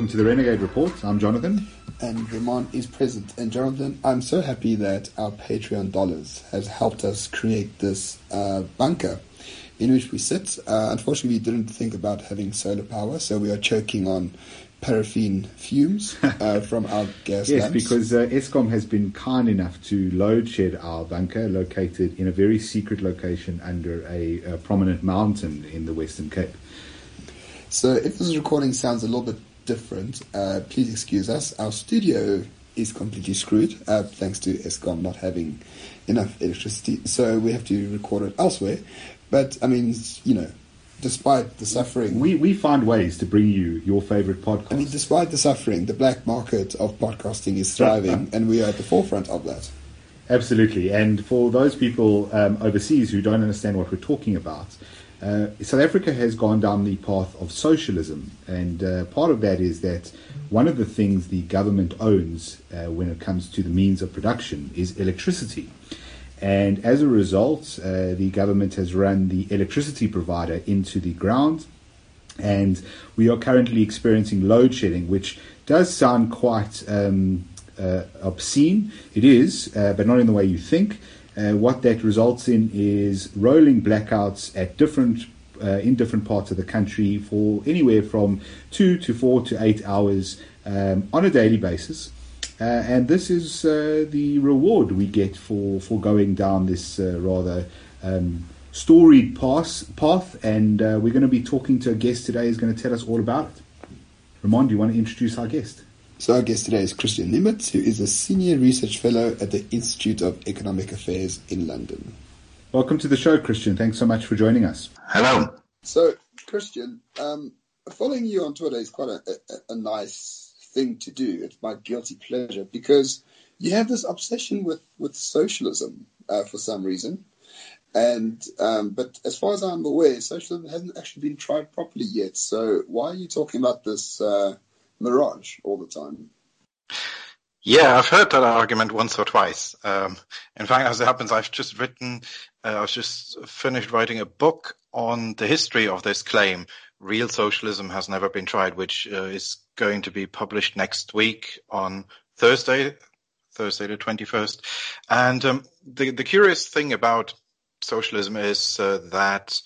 Welcome to the Renegade Report. I'm Jonathan. And Roman is present. And Jonathan, I'm so happy that our Patreon dollars has helped us create this uh, bunker in which we sit. Uh, unfortunately, we didn't think about having solar power, so we are choking on paraffin fumes uh, from our gas yes, lamps. because uh, Eskom has been kind enough to load shed our bunker located in a very secret location under a, a prominent mountain in the Western Cape. So if this recording sounds a little bit different, uh, please excuse us. Our studio is completely screwed uh, thanks to Eskom not having enough electricity, so we have to record it elsewhere. But I mean, you know, despite the suffering, We, we find ways to bring you your favorite podcast. I mean, despite the suffering, the black market of podcasting is thriving, and we are at the forefront of that. Absolutely. And for those people um, overseas who don't understand what we're talking about, uh, South Africa has gone down the path of socialism. And uh, part of that is that one of the things the government owns uh, when it comes to the means of production is electricity. And as a result, uh, the government has run the electricity provider into the ground. And we are currently experiencing load shedding, which does sound quite um, uh, obscene. It is, uh, but not in the way you think. Uh, what that results in is rolling blackouts at different uh, in different parts of the country for anywhere from two to four to eight hours um, on a daily basis. Uh, and this is uh, the reward we get for, for going down this uh, rather um, storied path. path. And uh, we're going to be talking to a guest today who's going to tell us all about it. Roman, do you want to introduce our guest? So our guest today is Kristian Niemietz, who is a senior research fellow at the Institute of Economic Affairs in London. Welcome to the show, Kristian. Thanks so much for joining us. Hello. So, Christian, um, following you on Twitter is quite a, a, a nice thing to do. It's my guilty pleasure because you have this obsession with with socialism uh, for some reason. And um, but as far as I'm aware, socialism hasn't actually been tried properly yet. So why are you talking about this uh, mirage all the time? Yeah, I've heard that argument once or twice. Um, in fact, as it happens, I've just written, uh, I've just finished writing a book on the history of this claim. Real socialism has never been tried, which uh, is going to be published next week on Thursday, Thursday the 21st. And um, the, the curious thing about socialism is uh, that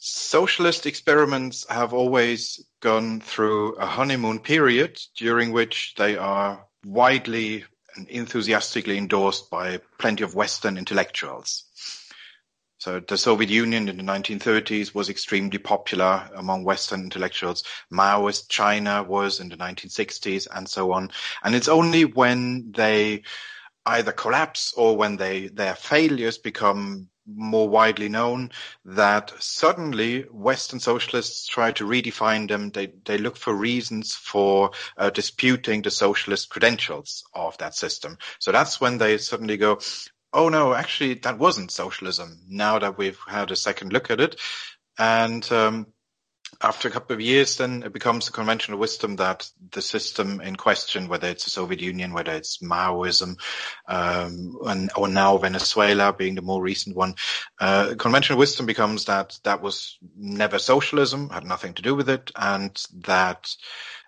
socialist experiments have always gone through a honeymoon period during which they are widely and enthusiastically endorsed by plenty of Western intellectuals. So the Soviet Union in the 1930s was extremely popular among Western intellectuals. Maoist China was in the 1960s and so on. And it's only when they either collapse or when they, their failures become more widely known that suddenly Western socialists try to redefine them. They, they look for reasons for uh, disputing the socialist credentials of that system. So that's when they suddenly go, oh no, actually that wasn't socialism now that we've had a second look at it. And, um, after a couple of years, then it becomes a conventional wisdom that the system in question, whether it's the Soviet Union, whether it's Maoism, um, and, or now Venezuela being the more recent one, uh, conventional wisdom becomes that that was never socialism, had nothing to do with it, and that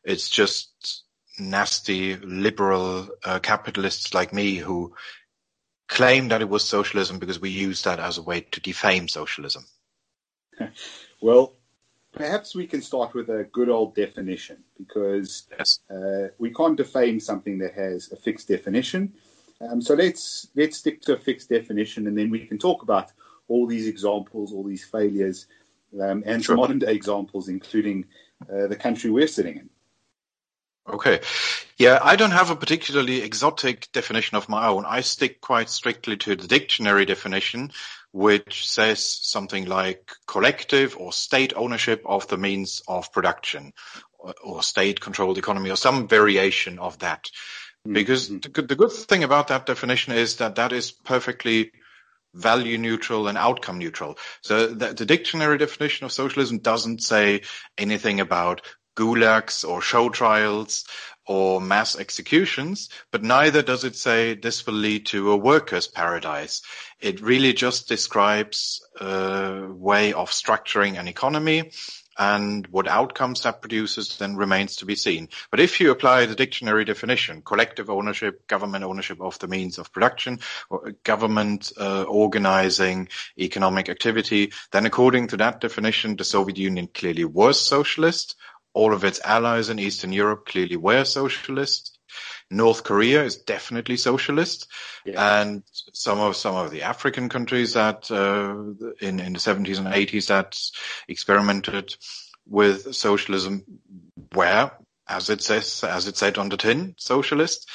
it's just nasty liberal uh, capitalists like me who claim that it was socialism because we use that as a way to defame socialism. Well, perhaps we can start with a good old definition because Yes. uh, we can't defame something that has a fixed definition. Um, so let's let's stick to a fixed definition, and then we can talk about all these examples, all these failures, um, and Sure. modern day examples, including uh, the country we're sitting in. Okay. Yeah, I don't have a particularly exotic definition of my own. I stick quite strictly to the dictionary definition, which says something like collective or state ownership of the means of production or, or state controlled economy or some variation of that. Mm-hmm. Because the, good- the good thing about that definition is that that is perfectly value neutral and outcome neutral. So the, the dictionary definition of socialism doesn't say anything about gulags or show trials or mass executions, but neither does it say this will lead to a workers' paradise. It really just describes a way of structuring an economy and what outcomes that produces then remains to be seen. But if you apply the dictionary definition, collective ownership, government ownership of the means of production, or government uh, organizing economic activity, then according to that definition, the Soviet Union clearly was socialist. All of its allies in Eastern Europe clearly were socialist. North Korea is definitely socialist, Yeah. and some of some of the African countries that uh, in in the 70s and 80s that experimented with socialism were, as it says, as it said on the tin, socialist,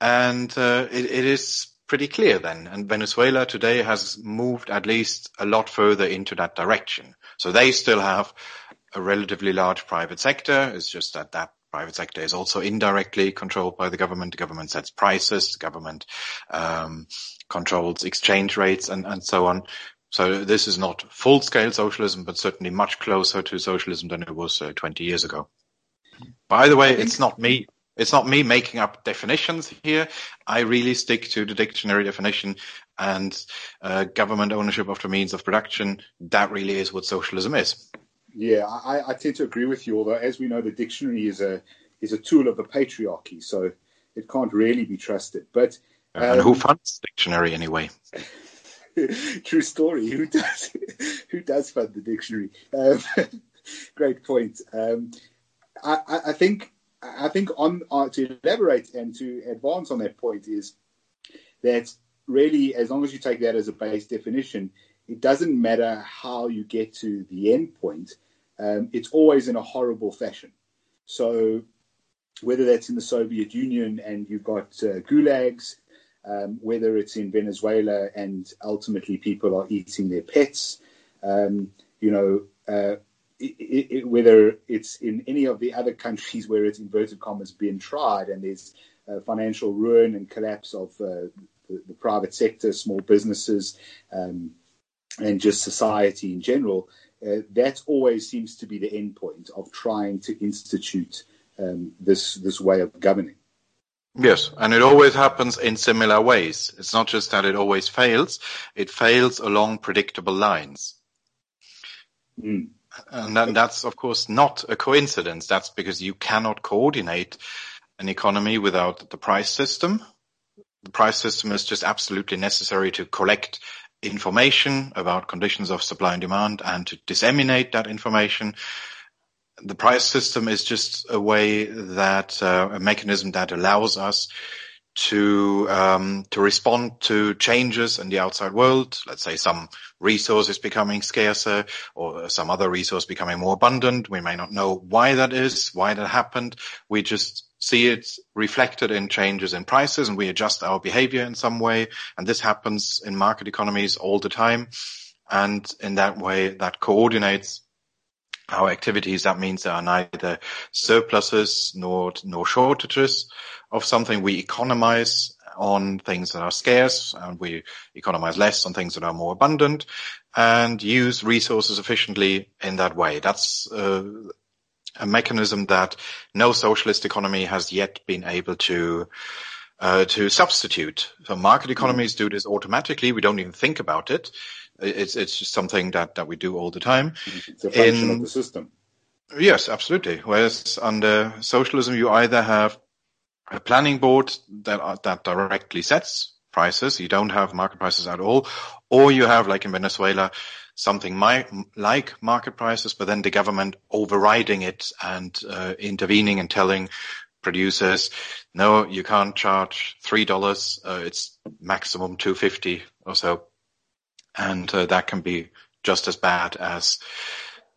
and uh, it, it is pretty clear then. And Venezuela today has moved at least a lot further into that direction. So they still have a relatively large private sector. It's just that that private sector is also indirectly controlled by the government. The government sets prices. The government um, controls exchange rates and, and so on. So this is not full-scale socialism, but certainly much closer to socialism than it was uh, 20 years ago. By the way, it's not me. It's not me making up definitions here. I really stick to the dictionary definition and uh, government ownership of the means of production. That really is what socialism is. Yeah, I, I tend to agree with you. Although, as we know, the dictionary is a is a tool of the patriarchy, so it can't really be trusted. But and who Um, funds the dictionary anyway? true story. Who does who does fund the dictionary? Um, great point. Um, I, I, think I think on, on to elaborate and to advance on that point is that really, as long as you take that as a base definition, it doesn't matter how you get to the end point. Um, it's always in a horrible fashion. So whether that's in the Soviet Union and you've got uh, gulags, um, whether it's in Venezuela and ultimately people are eating their pets, um, you know, uh, it, it, whether it's in any of the other countries where it's inverted commas being tried and there's uh, financial ruin and collapse of uh, the, the, private sector, small businesses, um, and just society in general, uh, that always seems to be the end point of trying to institute um, this this way of governing. Yes, and it always happens in similar ways. It's not just that it always fails; it fails along predictable lines. Mm. And that, that's, of course, not a coincidence. That's because you cannot coordinate an economy without the price system. The price system is just absolutely necessary to collect information about conditions of supply and demand and to disseminate that information. The price system is just a way that uh, a mechanism that allows us to um, to respond to changes in the outside world. Let's say some resource is becoming scarcer or some other resource becoming more abundant. We may not know why that is, why that happened. We just see it reflected in changes in prices and we adjust our behavior in some way. And this happens in market economies all the time. And in that way, that coordinates our activities. That means there are neither surpluses nor, nor shortages of something. We economize on things that are scarce and we economize less on things that are more abundant and use resources efficiently in that way. That's uh, a mechanism that no socialist economy has yet been able to uh, to substitute. So market economies do this automatically. We don't even think about it. It's it's just something that that we do all the time. It's a function In- of the system. Yes, absolutely. Whereas under socialism, you either have a planning board that are, that directly sets prices. You don't have market prices at all, or you have, like in Venezuela, something my, like market prices, but then the government overriding it and uh, intervening and telling producers, no, you can't charge three dollars. Uh, it's maximum two fifty or so, and uh, that can be just as bad as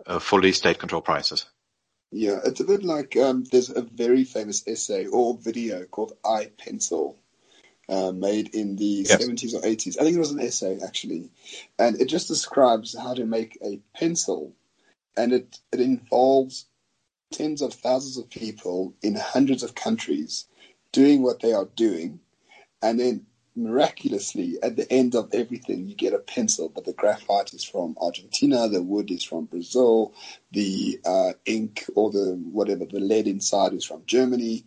uh, fully state-controlled prices. Yeah, it's a bit like um, there's a very famous essay or video called I Pencil, uh, made in the Yes. 70s or 80s. I think it was an essay actually, and it just describes how to make a pencil, and it it involves tens of thousands of people in hundreds of countries doing what they are doing, and then miraculously, at the end of everything, you get a pencil, but the graphite is from Argentina, the wood is from Brazil, the uh, ink or the whatever, the lead inside is from Germany.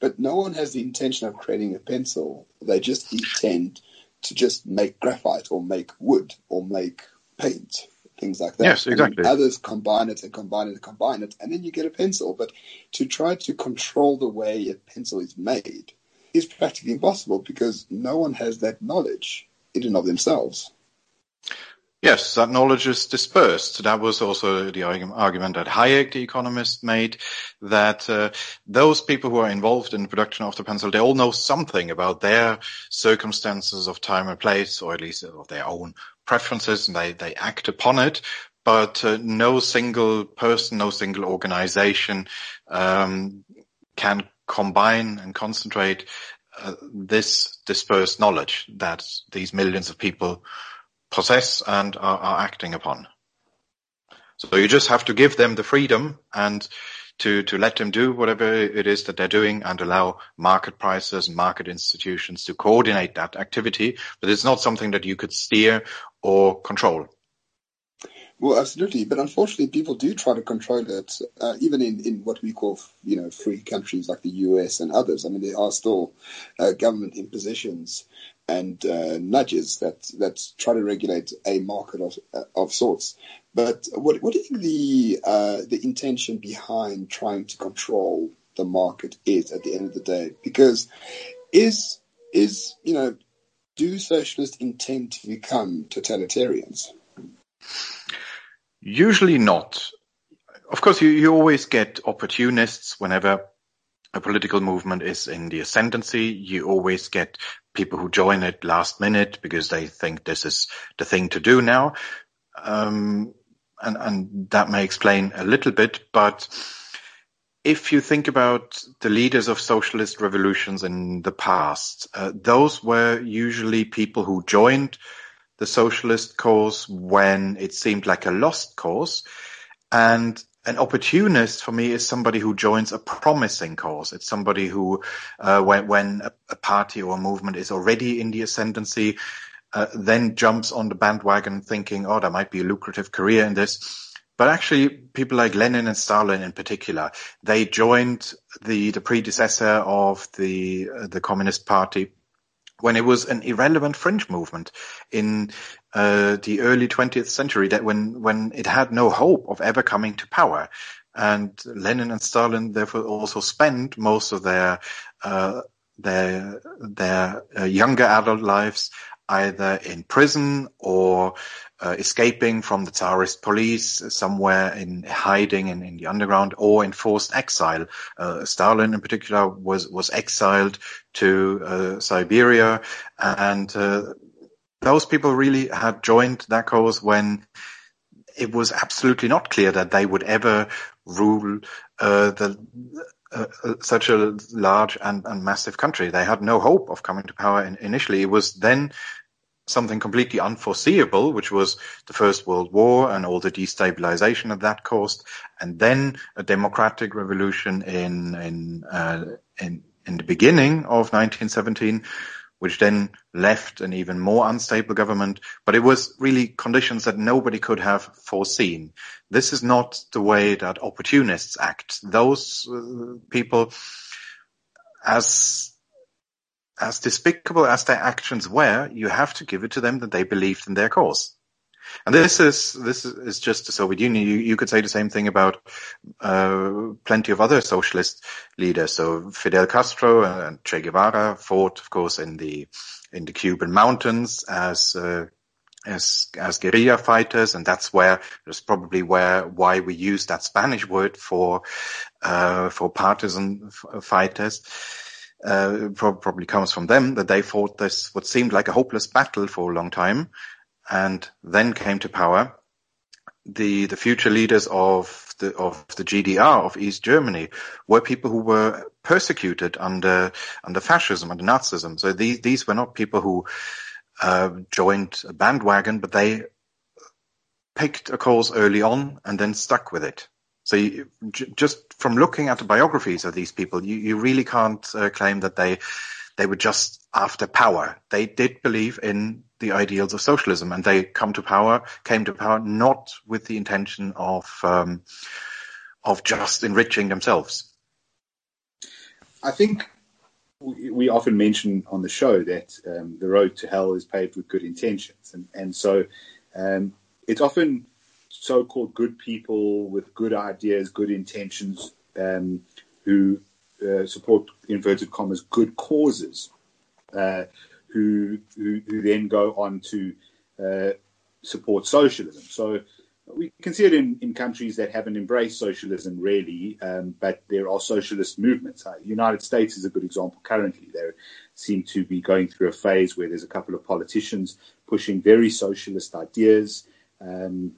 But no one has the intention of creating a pencil. They just intend to just make graphite or make wood or make paint, things like that. Yes, exactly. others combine it and combine it and combine it, and then you get a pencil. But to try to control the way a pencil is made is practically impossible because no one has that knowledge in and of themselves. Yes, that knowledge is dispersed. That was also the argument that Hayek, the economist, made, that uh, those people who are involved in the production of the pencil, they all know something about their circumstances of time and place, or at least of their own preferences, and they, they act upon it. But uh, no single person, no single organization um, can combine and concentrate uh, this dispersed knowledge that these millions of people possess and are, are, acting upon. So you just have to give them the freedom and to, to let them do whatever it is that they're doing and allow market prices and market institutions to coordinate that activity. But it's not something that you could steer or control. Well, absolutely, but unfortunately, people do try to control it, uh, even in, in what we call, you know, free countries like the US and others. I mean, there are still uh, government impositions and uh, nudges that that try to regulate a market of of sorts. But what what do you think the uh, the intention behind trying to control the market is at the end of the day? Because is is you know, do socialists intend to become totalitarians? Usually not. Of course, you, you always get opportunists whenever a political movement is in the ascendancy. You always get people who join it last minute because they think this is the thing to do now. Um, and, and that may explain a little bit, but if you think about the leaders of socialist revolutions in the past, uh, those were usually people who joined the socialist cause when it seemed like a lost cause. And an opportunist for me is somebody who joins a promising cause. It's somebody who, uh, when, when a, a, party or a movement is already in the ascendancy, uh, then jumps on the bandwagon thinking, oh, there might be a lucrative career in this. But actually, people like Lenin and Stalin in particular, they joined the, the predecessor of the, uh, the Communist Party when it was an irrelevant fringe movement in uh, the early 20th century that when, when it had no hope of ever coming to power. And Lenin and Stalin therefore also spent most of their, uh, their, their uh, younger adult lives either in prison or uh, escaping from the Tsarist police somewhere in hiding in, in the underground or in forced exile. Uh, Stalin in particular was, was exiled to uh, Siberia and uh, those people really had joined that cause when it was absolutely not clear that they would ever rule uh, the uh, uh, such a large and, and, massive country. They had no hope of coming to power in, initially. It was then something completely unforeseeable, which was the First World War and all the destabilization of that caused, and then a democratic revolution in in uh, in, in the beginning of 1917, which then left an even more unstable government. But it was really conditions that nobody could have foreseen. This is not the way that opportunists act. Those uh, people, as as despicable as their actions were, you have to give it to them that they believed in their cause. And this is this is just the Soviet Union. You, you could say the same thing about uh, plenty of other socialist leaders. So Fidel Castro and Che Guevara fought, of course, in the in the Cuban mountains as uh, as as guerrilla fighters, and that's where that's probably where why we use that Spanish word for uh, for partisan f- fighters uh, probably comes from them that they fought this what seemed like a hopeless battle for a long time, and then came to power. The the future leaders of the of the GDR of East Germany were people who were persecuted under under fascism under Nazism. So these these were not people who uh, joined a bandwagon, but they picked a cause early on and then stuck with it. So you, j- just from looking at the biographies of these people, you, you really can't uh, claim that they they were just after power. They did believe in the ideals of socialism, and they come to power came to power not with the intention of um, of just enriching themselves. I think we, often mention on the show that um, the road to hell is paved with good intentions, and and so um, it's often so-called good people with good ideas, good intentions, um, who uh, support inverted commas good causes, uh, who, who, who then go on to uh, support socialism. So we can see it in, in countries that haven't embraced socialism really, um, but there are socialist movements. Uh, United States is a good example currently. They seem to be going through a phase where there's a couple of politicians pushing very socialist ideas um,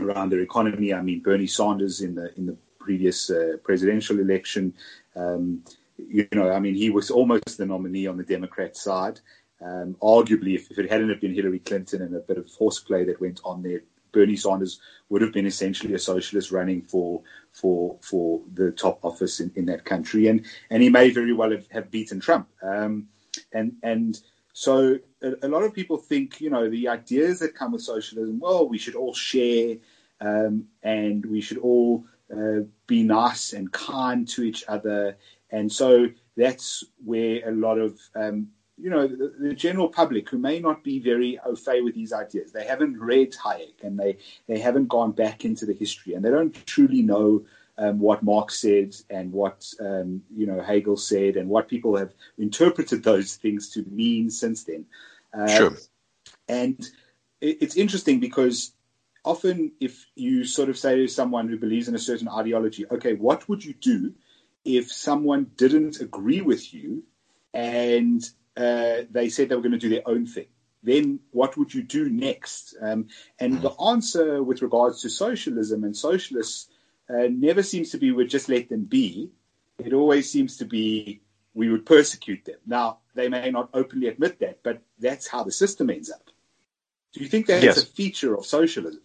around their economy. I mean, Bernie Sanders in the in the previous uh, presidential election, um, you know, I mean, he was almost the nominee on the Democrat side. Um, arguably, if, if, it hadn't have been Hillary Clinton and a bit of horseplay that went on there, Bernie Sanders would have been essentially a socialist running for for for the top office in, in that country, and and he may very well have, have beaten Trump. Um, and and so a, a, lot of people think, you know, the ideas that come with socialism, well, we should all share, um, and we should all uh, be nice and kind to each other, and so that's where a lot of um, you know, the, the, general public who may not be very au fait with these ideas, they haven't read Hayek and they, they haven't gone back into the history and they don't truly know um, what Marx said and what, um, you know, Hegel said and what people have interpreted those things to mean since then. Uh, sure. And it, it's interesting because often if you sort of say to someone who believes in a certain ideology, okay, what would you do if someone didn't agree with you and uh, they said they were going to do their own thing. Then what would you do next? Um, and the answer with regards to socialism and socialists uh, never seems to be we just let them be. It always seems to be we would persecute them. Now, they may not openly admit that, but that's how the system ends up. Do you think that's yes. a feature of socialism?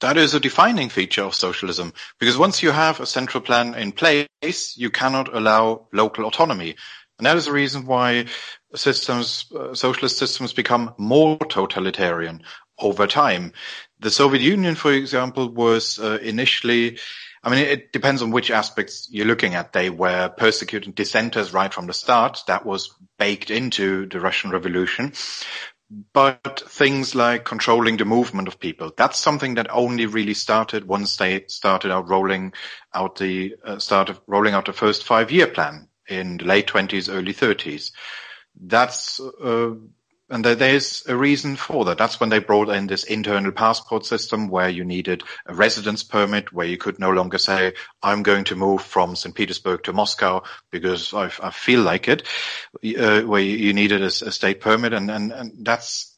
That is a defining feature of socialism, because once you have a central plan in place, you cannot allow local autonomy. And that is the reason why systems, uh, socialist systems become more totalitarian over time. The Soviet Union, for example, was uh, initially, I mean, it depends on which aspects you're looking at. They were persecuting dissenters right from the start. That was baked into the Russian Revolution. But things like controlling the movement of people, that's something that only really started once they started out rolling out the, uh, started rolling out the first five year plan in the late 20s, early 30s. That's, uh, and there's a reason for that. That's when they brought in this internal passport system where you needed a residence permit, where you could no longer say, I'm going to move from St. Petersburg to Moscow because I, I feel like it, uh, where you needed a, a state permit. And, and, and that's,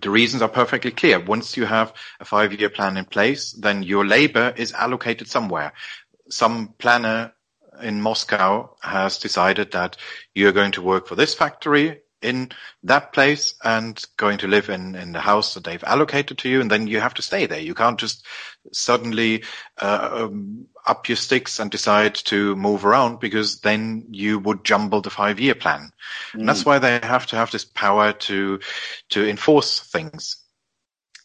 the reasons are perfectly clear. Once you have a five-year plan in place, then your labor is allocated somewhere. Some planner in Moscow has decided that you're going to work for this factory in that place and going to live in, in the house that they've allocated to you. And then you have to stay there. You can't just suddenly uh, um, up your sticks and decide to move around because then you would jumble the five year plan. Mm. And that's mm. why they have to have this power to, to enforce things.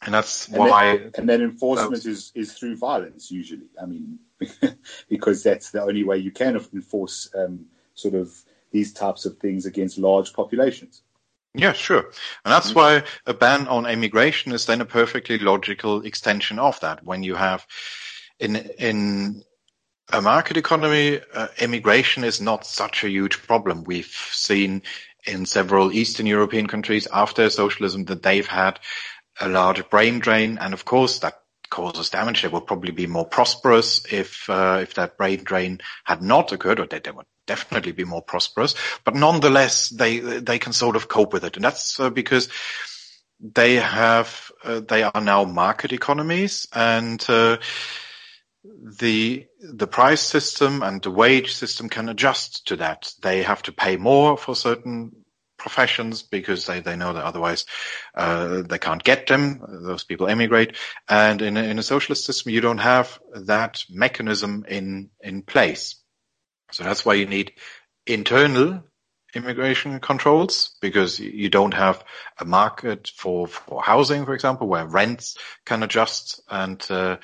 And that's and why. Then, and then enforcement is, is through violence usually. I mean, because that's the only way you can enforce um, sort of these types of things against large populations. Yeah, sure. And that's why a ban on immigration is then a perfectly logical extension of that. When you have in, in a market economy, uh, immigration is not such a huge problem. We've seen in several Eastern European countries after socialism that they've had a large brain drain. And of course that causes damage. They would probably be more prosperous if uh, if that brain drain had not occurred, or they, they would definitely be more prosperous. But nonetheless, they they can sort of cope with it, and that's uh, because they have uh, they are now market economies, and uh, the the price system and the wage system can adjust to that. They have to pay more for certain professions because they, they know that otherwise uh, they can't get them. Those people emigrate. And in a, in a socialist system, you don't have that mechanism in, in place. So that's why you need internal immigration controls because you don't have a market for, for housing, for example, where rents can adjust and, uh,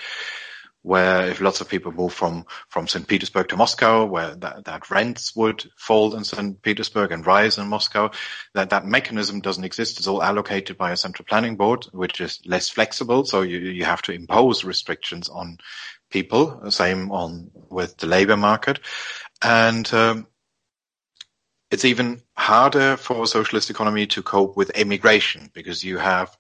where if lots of people move from, from St. Petersburg to Moscow, where that, that rents would fall in St. Petersburg and rise in Moscow, that, that mechanism doesn't exist. It's all allocated by a central planning board, which is less flexible. So you, you have to impose restrictions on people. Same on with the labor market. And, um, it's even harder for a socialist economy to cope with immigration because you have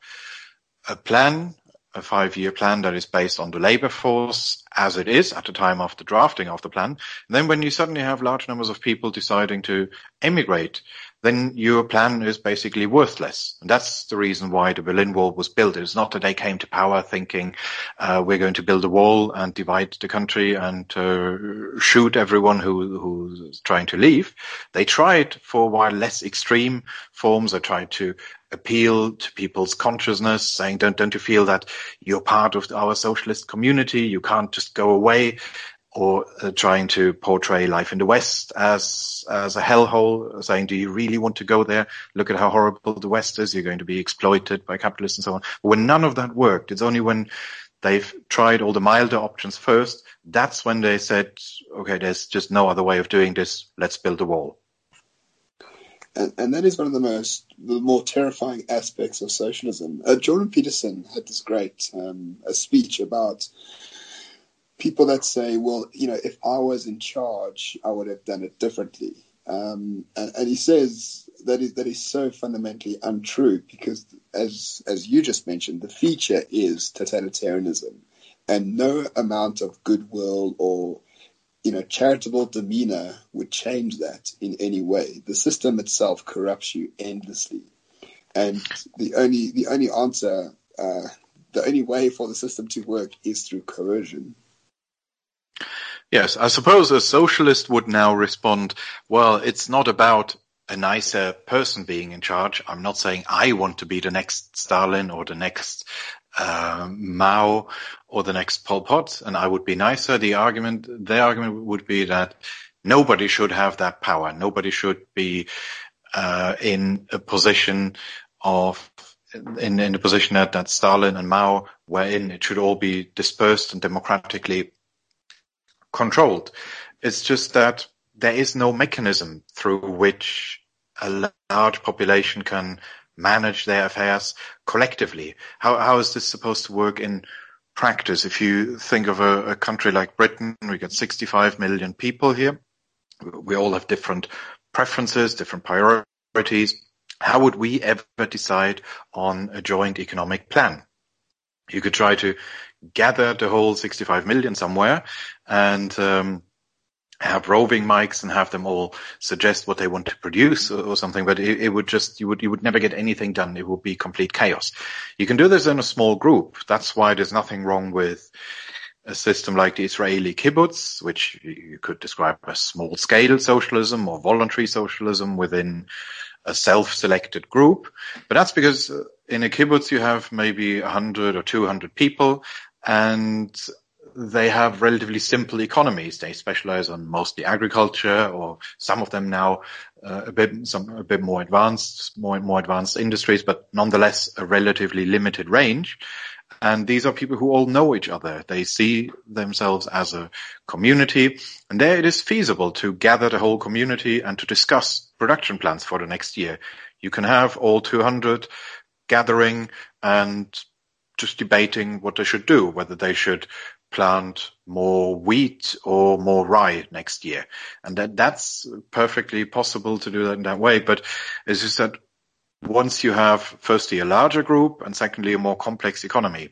a plan a five-year plan that is based on the labor force as it is at the time of the drafting of the plan. And then when you suddenly have large numbers of people deciding to emigrate, then your plan is basically worthless. And that's the reason why the Berlin Wall was built. It's not that they came to power thinking uh, we're going to build a wall and divide the country and uh, shoot everyone who, who's trying to leave. They tried for a while less extreme forms. They tried to appeal to people's consciousness, saying, don't, don't you feel that you're part of our socialist community? You can't just go away or uh, trying to portray life in the West as as a hellhole, saying, "Do you really want to go there? Look at how horrible the West is. You're going to be exploited by capitalists and so on." When none of that worked, it's only when they've tried all the milder options first. That's when they said, "Okay, there's just no other way of doing this. Let's build a wall." And, and that is one of the most, the more terrifying aspects of socialism. Uh, Jordan Peterson had this great um, a speech about people that say, well, you know, if I was in charge, I would have done it differently. Um, and, and, he says that is that is so fundamentally untrue because, as as you just mentioned, the feature is totalitarianism, and no amount of goodwill or you know charitable demeanor would change that in any way. The system itself corrupts you endlessly, and the only the only answer, uh, the only way for the system to work is through coercion. Yes, I suppose a socialist would now respond, well, it's not about a nicer person being in charge. I'm not saying I want to be the next Stalin or the next uh, Mao or the next Pol Pot, and I would be nicer. The argument, the argument would be that nobody should have that power. Nobody should be uh, in a position of in, in the position that, that Stalin and Mao were in. It should all be dispersed and democratically controlled. It's just that there is no mechanism through which a large population can manage their affairs collectively. How, how is this supposed to work in practice? If you think of a, a country like Britain, we got 65 million people here. We all have different preferences, different priorities. How would we ever decide on a joint economic plan? You could try to gather the whole 65 million somewhere and um, have roving mics and have them all suggest what they want to produce or, or something. But it, it, would just you would you would never get anything done. It would be complete chaos. You can do this in a small group. That's why there's nothing wrong with a system like the Israeli kibbutz, which you could describe as small scale socialism or voluntary socialism within a self-selected group. But that's because in a kibbutz you have maybe 100 or 200 people and they have relatively simple economies. They specialize on mostly agriculture, or some of them now uh, a bit some a bit more advanced, more more advanced industries, but nonetheless a relatively limited range. And these are people who all know each other. They see themselves as a community, and there it is feasible to gather the whole community and to discuss production plans for the next year. You can have all 200 gathering and just debating what they should do, whether they should plant more wheat or more rye next year. And that, that's perfectly possible to do that in that way. But it's just that once you have firstly a larger group and secondly a more complex economy,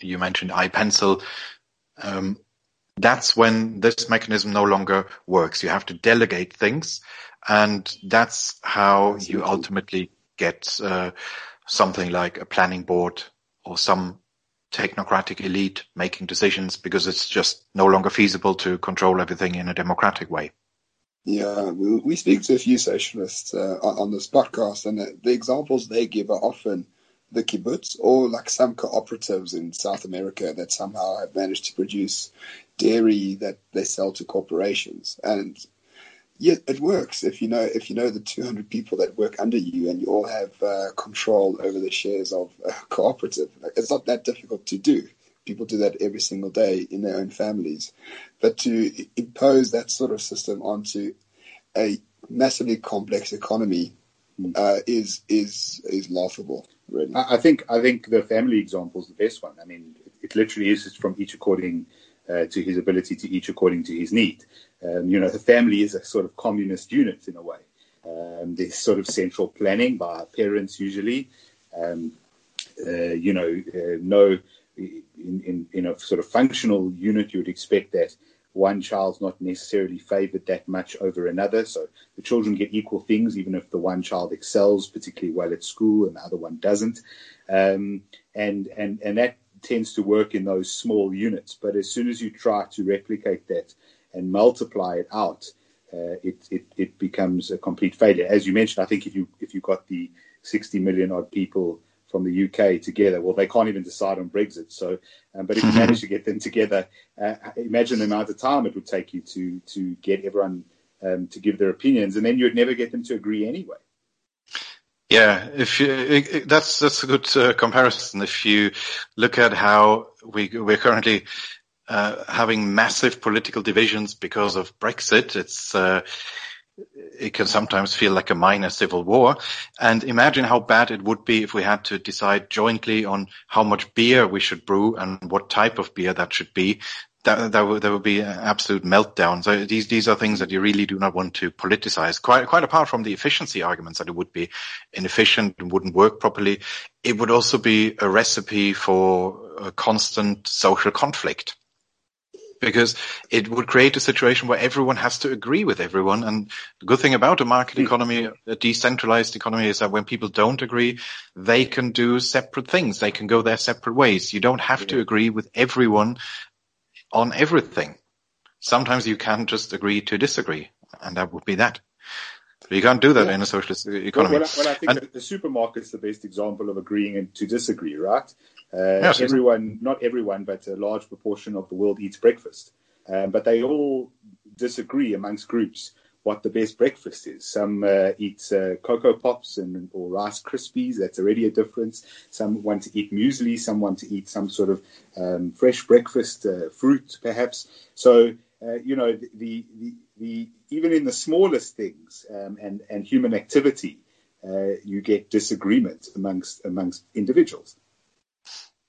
you mentioned I Pencil, um, that's when this mechanism no longer works. You have to delegate things and that's how you ultimately get uh, something like a planning board or some technocratic elite making decisions because it's just no longer feasible to control everything in a democratic way. Yeah, we, we speak to a few socialists uh, on, this podcast, and the, the, examples they give are often the kibbutz or like some cooperatives in South America that somehow have managed to produce dairy that they sell to corporations. And yeah, it works if you know if you know the 200 people that work under you and you all have uh, control over the shares of a cooperative. It's not that difficult to do. People do that every single day in their own families. But to impose that sort of system onto a massively complex economy hmm. uh, is is is laughable. Really, I think I think the family example is the best one. I mean, it, it literally is from each according uh, to his ability to each according to his need. Um, you know, the family is a sort of communist unit in a way. Um, there's sort of central planning by parents usually. Um, uh, you know, uh, no, in, in, in a sort of functional unit, you would expect that one child's not necessarily favored that much over another. So the children get equal things, even if the one child excels particularly well at school and the other one doesn't. Um, and, and, and that tends to work in those small units. But as soon as you try to replicate that and multiply it out, uh, it, it, it becomes a complete failure. As you mentioned, I think if you if you got the 60 million odd people from the UK together, well, they can't even decide on Brexit. So, um, but if you manage to get them together, uh, imagine the amount of time it would take you to to get everyone um, to give their opinions, and then you'd never get them to agree anyway. Yeah, if you, it, that's that's a good uh, comparison. If you look at how we we're currently uh, having massive political divisions because of Brexit. It's uh, it can sometimes feel like a minor civil war. And imagine how bad it would be if we had to decide jointly on how much beer we should brew and what type of beer that should be. That, that, would, that would be an absolute meltdown. So these, these are things that you really do not want to politicize. Quite, quite apart from the efficiency arguments that it would be inefficient and wouldn't work properly, it would also be a recipe for a constant social conflict because it would create a situation where everyone has to agree with everyone. And the good thing about a market hmm. economy, a decentralized economy is that when people don't agree, they can do separate things. They can go their separate ways. You don't have to agree with everyone on everything. Sometimes you can just agree to disagree and that would be that. But you can't do that yeah. in a socialist economy. Well, well, well I think and, the, supermarket's the best example of agreeing and to disagree, right? Uh, yes, everyone, not everyone, but a large proportion of the world eats breakfast. Um, but they all disagree amongst groups what the best breakfast is. Some uh, eat uh, Coco Pops and or Rice Krispies. That's already a difference. Some want to eat muesli. Some want to eat some sort of um, fresh breakfast, uh, fruit perhaps. So uh, you know the, the, the, even in the smallest things um, and and human activity, uh, you get disagreement amongst amongst individuals.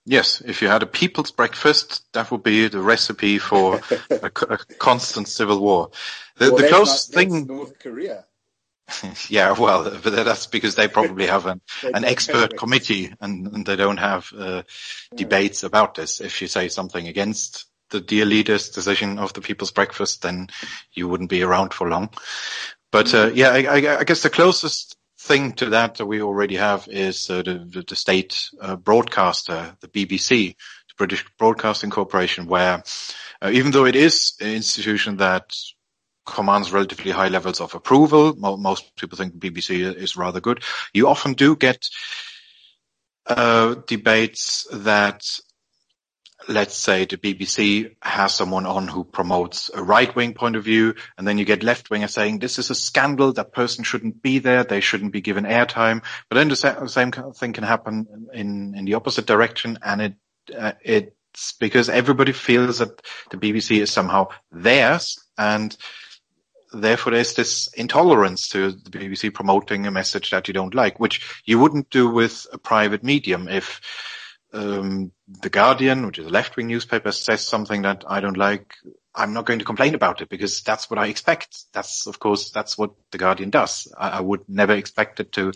Yes, if you had a people's breakfast, that would be the recipe for a, a, constant civil war. The, well, the closest not, thing, North Korea. yeah, well, but that's because they probably have an, an expert committee and, and, they don't have uh, debates about this. If you say something against the dear leader's decision of the people's breakfast, then you wouldn't be around for long. But uh, yeah, I, I, guess the closest thing to that that we already have is uh, the, the, state uh, broadcaster, the BBC, the British Broadcasting Corporation, where uh, even though it is an institution that commands relatively high levels of approval, most people think BBC is rather good, you often do get uh, debates that let's say the BBC has someone on who promotes a right wing point of view, and then you get left wingers saying this is a scandal, that person shouldn't be there, they shouldn't be given airtime. But then the same kind of thing can happen in, in the opposite direction, and it uh, it's because everybody feels that the BBC is somehow theirs, and therefore there's this intolerance to the BBC promoting a message that you don't like, which you wouldn't do with a private medium if um, the Guardian, which is a left-wing newspaper, says something that I don't like, I'm not going to complain about it because that's what I expect. That's, of course, that's what the Guardian does. I, I would never expect it to.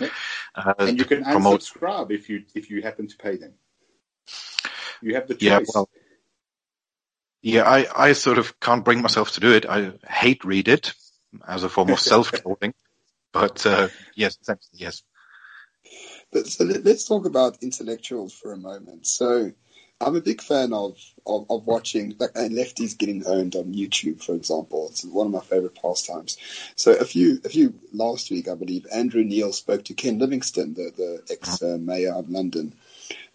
Uh, and you can promote... unsubscribe if you if you happen to pay them. You have the choice. Yeah, well, yeah, I, I sort of can't bring myself to do it. I hate read it as a form of self-clothing. but uh, yes, yes. But so let, us talk about intellectuals for a moment. So I'm a big fan of, of, of watching like and lefties getting owned on YouTube, for example. It's one of my favorite pastimes. So a few a few last week, I believe, Andrew Neil spoke to Ken Livingstone, the the ex uh, mayor of London,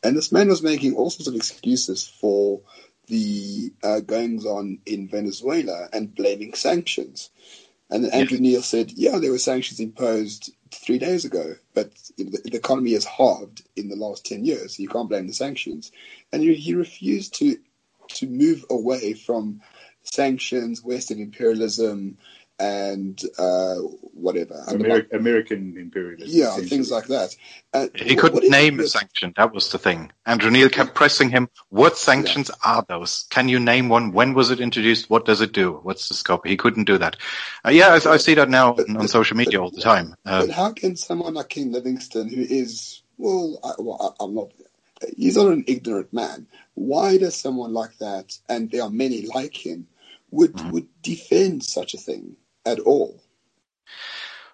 and this man was making all sorts of excuses for the uh, goings on in Venezuela and blaming sanctions. And then Andrew Neil said, yeah, there were sanctions imposed three days ago, but the, the, economy has halved in the last 10 years, so you can't blame the sanctions. And he, he refused to, to move away from sanctions, Western imperialism, and uh, whatever. Ameri- American imperialism. Yeah, things like that. Uh, he what, couldn't what name a sanction. That was the thing. Andrew Neil kept pressing him. What sanctions yeah. are those? Can you name one? When was it introduced? What does it do? What's the scope? He couldn't do that. Uh, yeah, I, I, see that now but, on, on but, social media but, all the time. Uh, but how can someone like Ken Livingstone, who is, well, I, well I'm not, he's not an ignorant man. Why does someone like that, and there are many like him, would, mm. would defend such a thing? At all?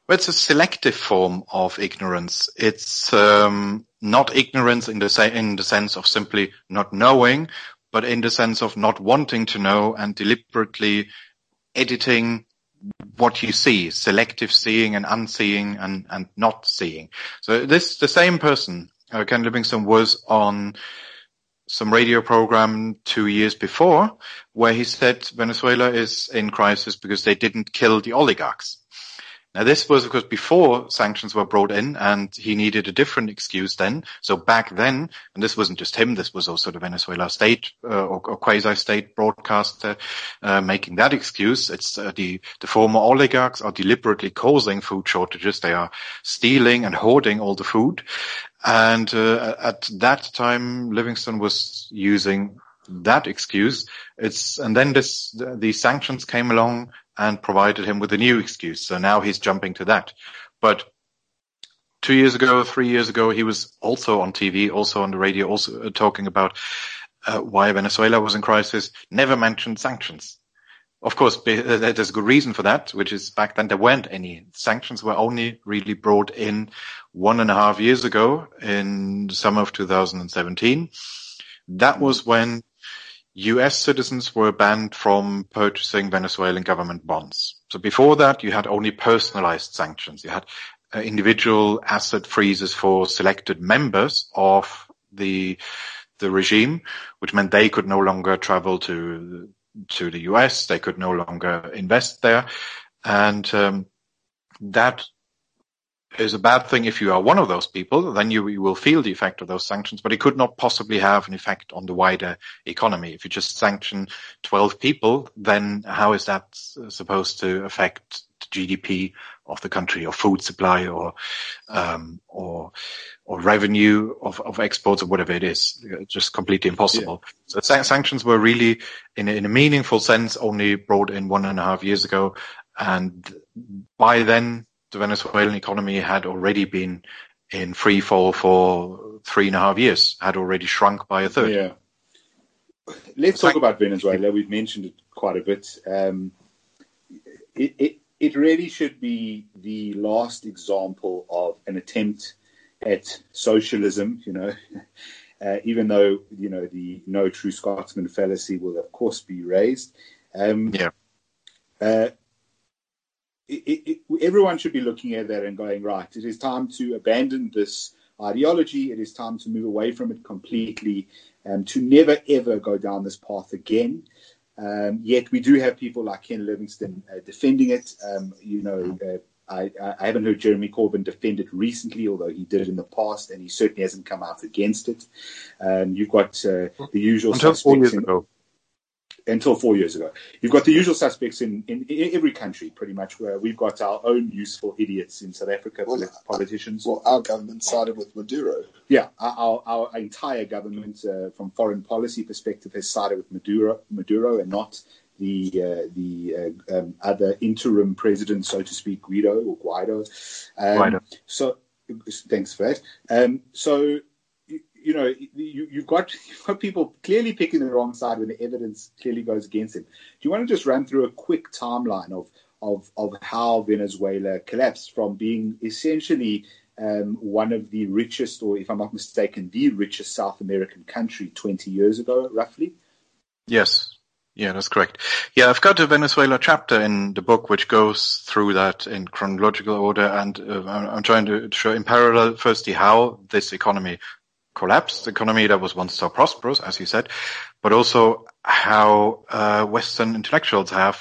Well, it's a selective form of ignorance. It's um, not ignorance in the, se- in the sense of simply not knowing, but in the sense of not wanting to know and deliberately editing what you see, selective seeing and unseeing and, and not seeing. So this, the same person, uh, Ken Livingstone was on some radio program two years before where he said Venezuela is in crisis because they didn't kill the oligarchs. Now this was of course before sanctions were brought in and he needed a different excuse then. So back then, and this wasn't just him, this was also the Venezuela state uh, or, or quasi-state broadcaster uh, making that excuse. It's uh, the, the former oligarchs are deliberately causing food shortages. They are stealing and hoarding all the food. And uh, at that time, Livingstone was using that excuse. It's and then this the sanctions came along and provided him with a new excuse. So now he's jumping to that. But two years ago, three years ago, he was also on TV, also on the radio, also uh, talking about uh, why Venezuela was in crisis. Never mentioned sanctions. Of course, uh, there's a good reason for that, which is back then there weren't any sanctions were only really brought in one and a half years ago in summer of 2017. That was when US citizens were banned from purchasing Venezuelan government bonds. So before that, you had only personalized sanctions. You had uh, individual asset freezes for selected members of the the regime, which meant they could no longer travel to to the US. They could no longer invest there. And um, that is a bad thing if you are one of those people, then you, you, will feel the effect of those sanctions, but it could not possibly have an effect on the wider economy. If you just sanction 12 people, then how is that supposed to affect the GDP of the country or food supply or, um, or, or revenue of, of exports or whatever it is? It's just completely impossible. Yeah. So san- sanctions were really in in a meaningful sense only brought in one and a half years ago. And by then, the Venezuelan economy had already been in free fall for three and a half years, had already shrunk by a third. Yeah. Let's talk about Venezuela. We've mentioned it quite a bit. Um, it, it, it really should be the last example of an attempt at socialism, you know, uh, even though, you know, the no true Scotsman fallacy will, of course, be raised. Um, yeah. Uh, it, it, everyone should be looking at that and going, right, it is time to abandon this ideology. It is time to move away from it completely and to never, ever go down this path again. Um, yet we do have people like Ken Livingstone uh, defending it. Um, you know, uh, I, I, haven't heard Jeremy Corbyn defend it recently, although he did it in the past, and he certainly hasn't come out against it. Um, you've got uh, the usual Until suspects. In, ago until four years ago. You've got the usual suspects in, in, in, every country, pretty much, where we've got our own useful idiots in South Africa, well, politicians. Well, our government sided with Maduro. Yeah, our, our, our entire government, uh, from foreign policy perspective, has sided with Maduro, Maduro and not the uh, the uh, um, other interim president, so to speak, Guido or Guaido. Um, Guaido. So, thanks for that. Um, so you know, you, have got, you've got people clearly picking the wrong side when the evidence clearly goes against him. Do you want to just run through a quick timeline of, of, of how Venezuela collapsed from being essentially um, one of the richest, or if I'm not mistaken, the richest South American country 20 years ago, roughly. Yes. Yeah, that's correct. Yeah, I've got a Venezuela chapter in the book which goes through that in chronological order, and uh, I'm trying to show in parallel, firstly, how this economy collapsed, economy that was once so prosperous, as you said, but also how uh, Western intellectuals have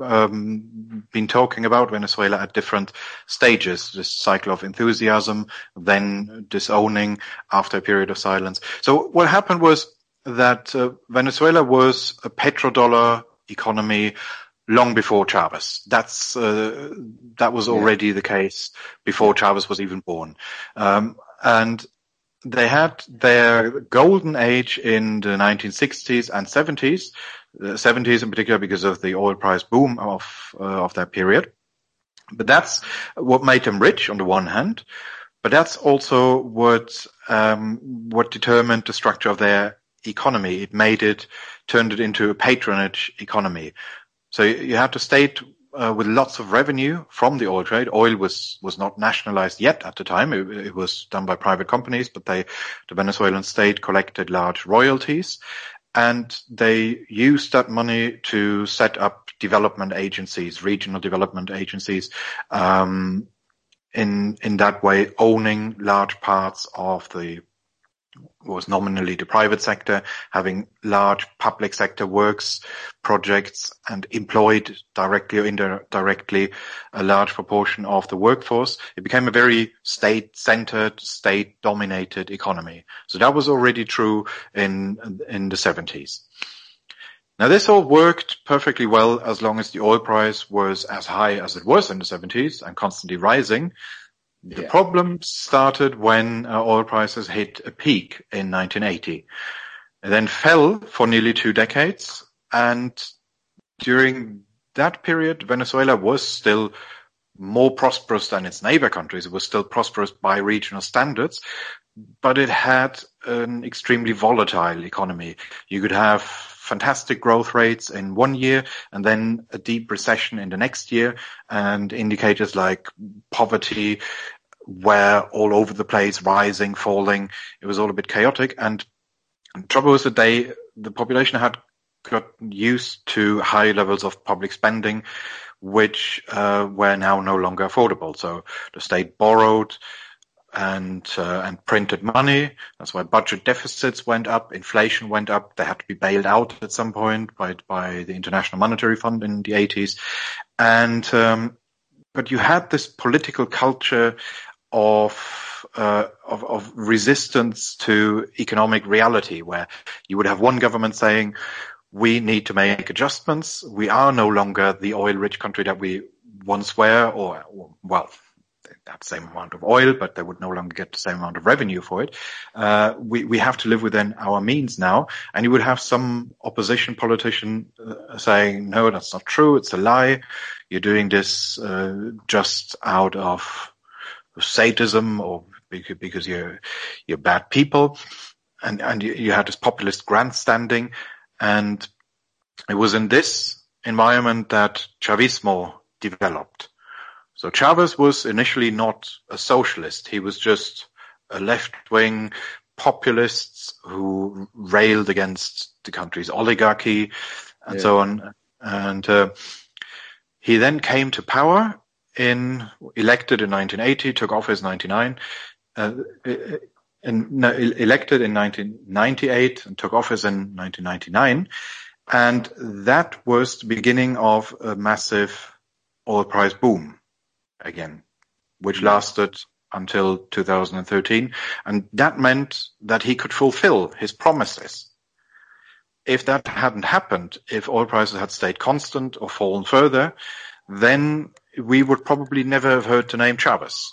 um, been talking about Venezuela at different stages, this cycle of enthusiasm, then disowning after a period of silence. So what happened was that uh, Venezuela was a petrodollar economy long before Chavez. That's uh, that was already yeah. the case before Chavez was even born, um, and they had their golden age in the 1960s and 70s, the 70s in particular because of the oil price boom of uh, of that period. But that's what made them rich on the one hand, but that's also what um, what determined the structure of their economy. It made it turned it into a patronage economy. So you have to state uh, with lots of revenue from the oil trade. Oil was was not nationalized yet at the time. It, it, was done by private companies, but they, the Venezuelan state collected large royalties, and they used that money to set up development agencies, regional development agencies, um, in in that way owning large parts of the was nominally the private sector, having large public sector works projects and employed directly or indirectly a large proportion of the workforce. It became a very state-centered, state-dominated economy. So that was already true in in the 70s. Now this all worked perfectly well as long as the oil price was as high as it was in the 70s and constantly rising. The yeah. problem started when uh, oil prices hit a peak in 1980. It then fell for nearly two decades. And during that period, Venezuela was still more prosperous than its neighbor countries. It was still prosperous by regional standards, but it had an extremely volatile economy. You could have fantastic growth rates in one year and then a deep recession in the next year and indicators like poverty were all over the place, rising, falling. It was all a bit chaotic. And the trouble was that they, the population had got used to high levels of public spending, which uh, were now no longer affordable. So the state borrowed and uh, and printed money. That's why budget deficits went up, inflation went up. They had to be bailed out at some point by by the International Monetary Fund in the 80s, and um, but you had this political culture of, uh, of, of resistance to economic reality, where you would have one government saying, "We need to make adjustments. We are no longer the oil-rich country that we once were, or well." That same amount of oil, but they would no longer get the same amount of revenue for it. Uh, we we have to live within our means now, and you would have some opposition politician uh, saying, "No, that's not true. It's a lie. You're doing this uh, just out of sadism or because you're you're bad people, and and you, you had this populist grandstanding, and it was in this environment that Chavismo developed. So Chavez was initially not a socialist; he was just a left-wing populist who railed against the country's oligarchy and yeah. so on. And uh, he then came to power in elected in 1980, took office in 99, uh, in, no, elected in 1998 and took office in 1999. And that was the beginning of a massive oil price boom again, which lasted until 2013. And that meant that he could fulfill his promises. If that hadn't happened, if oil prices had stayed constant or fallen further, then we would probably never have heard the name Chavez.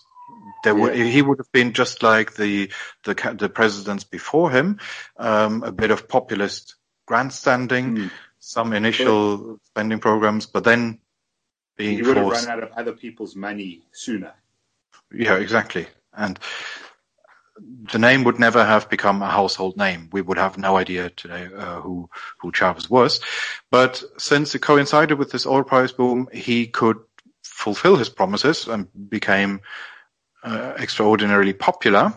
There yeah. would, he would have been just like the the, the presidents before him, um, a bit of populist grandstanding, mm. some initial but, spending programs, but then being he would forced, have run out of other people's money sooner. Yeah, exactly, and the name would never have become a household name. We would have no idea today uh, who who Chavez was. But since it coincided with this oil price boom, he could fulfill his promises and became uh, extraordinarily popular.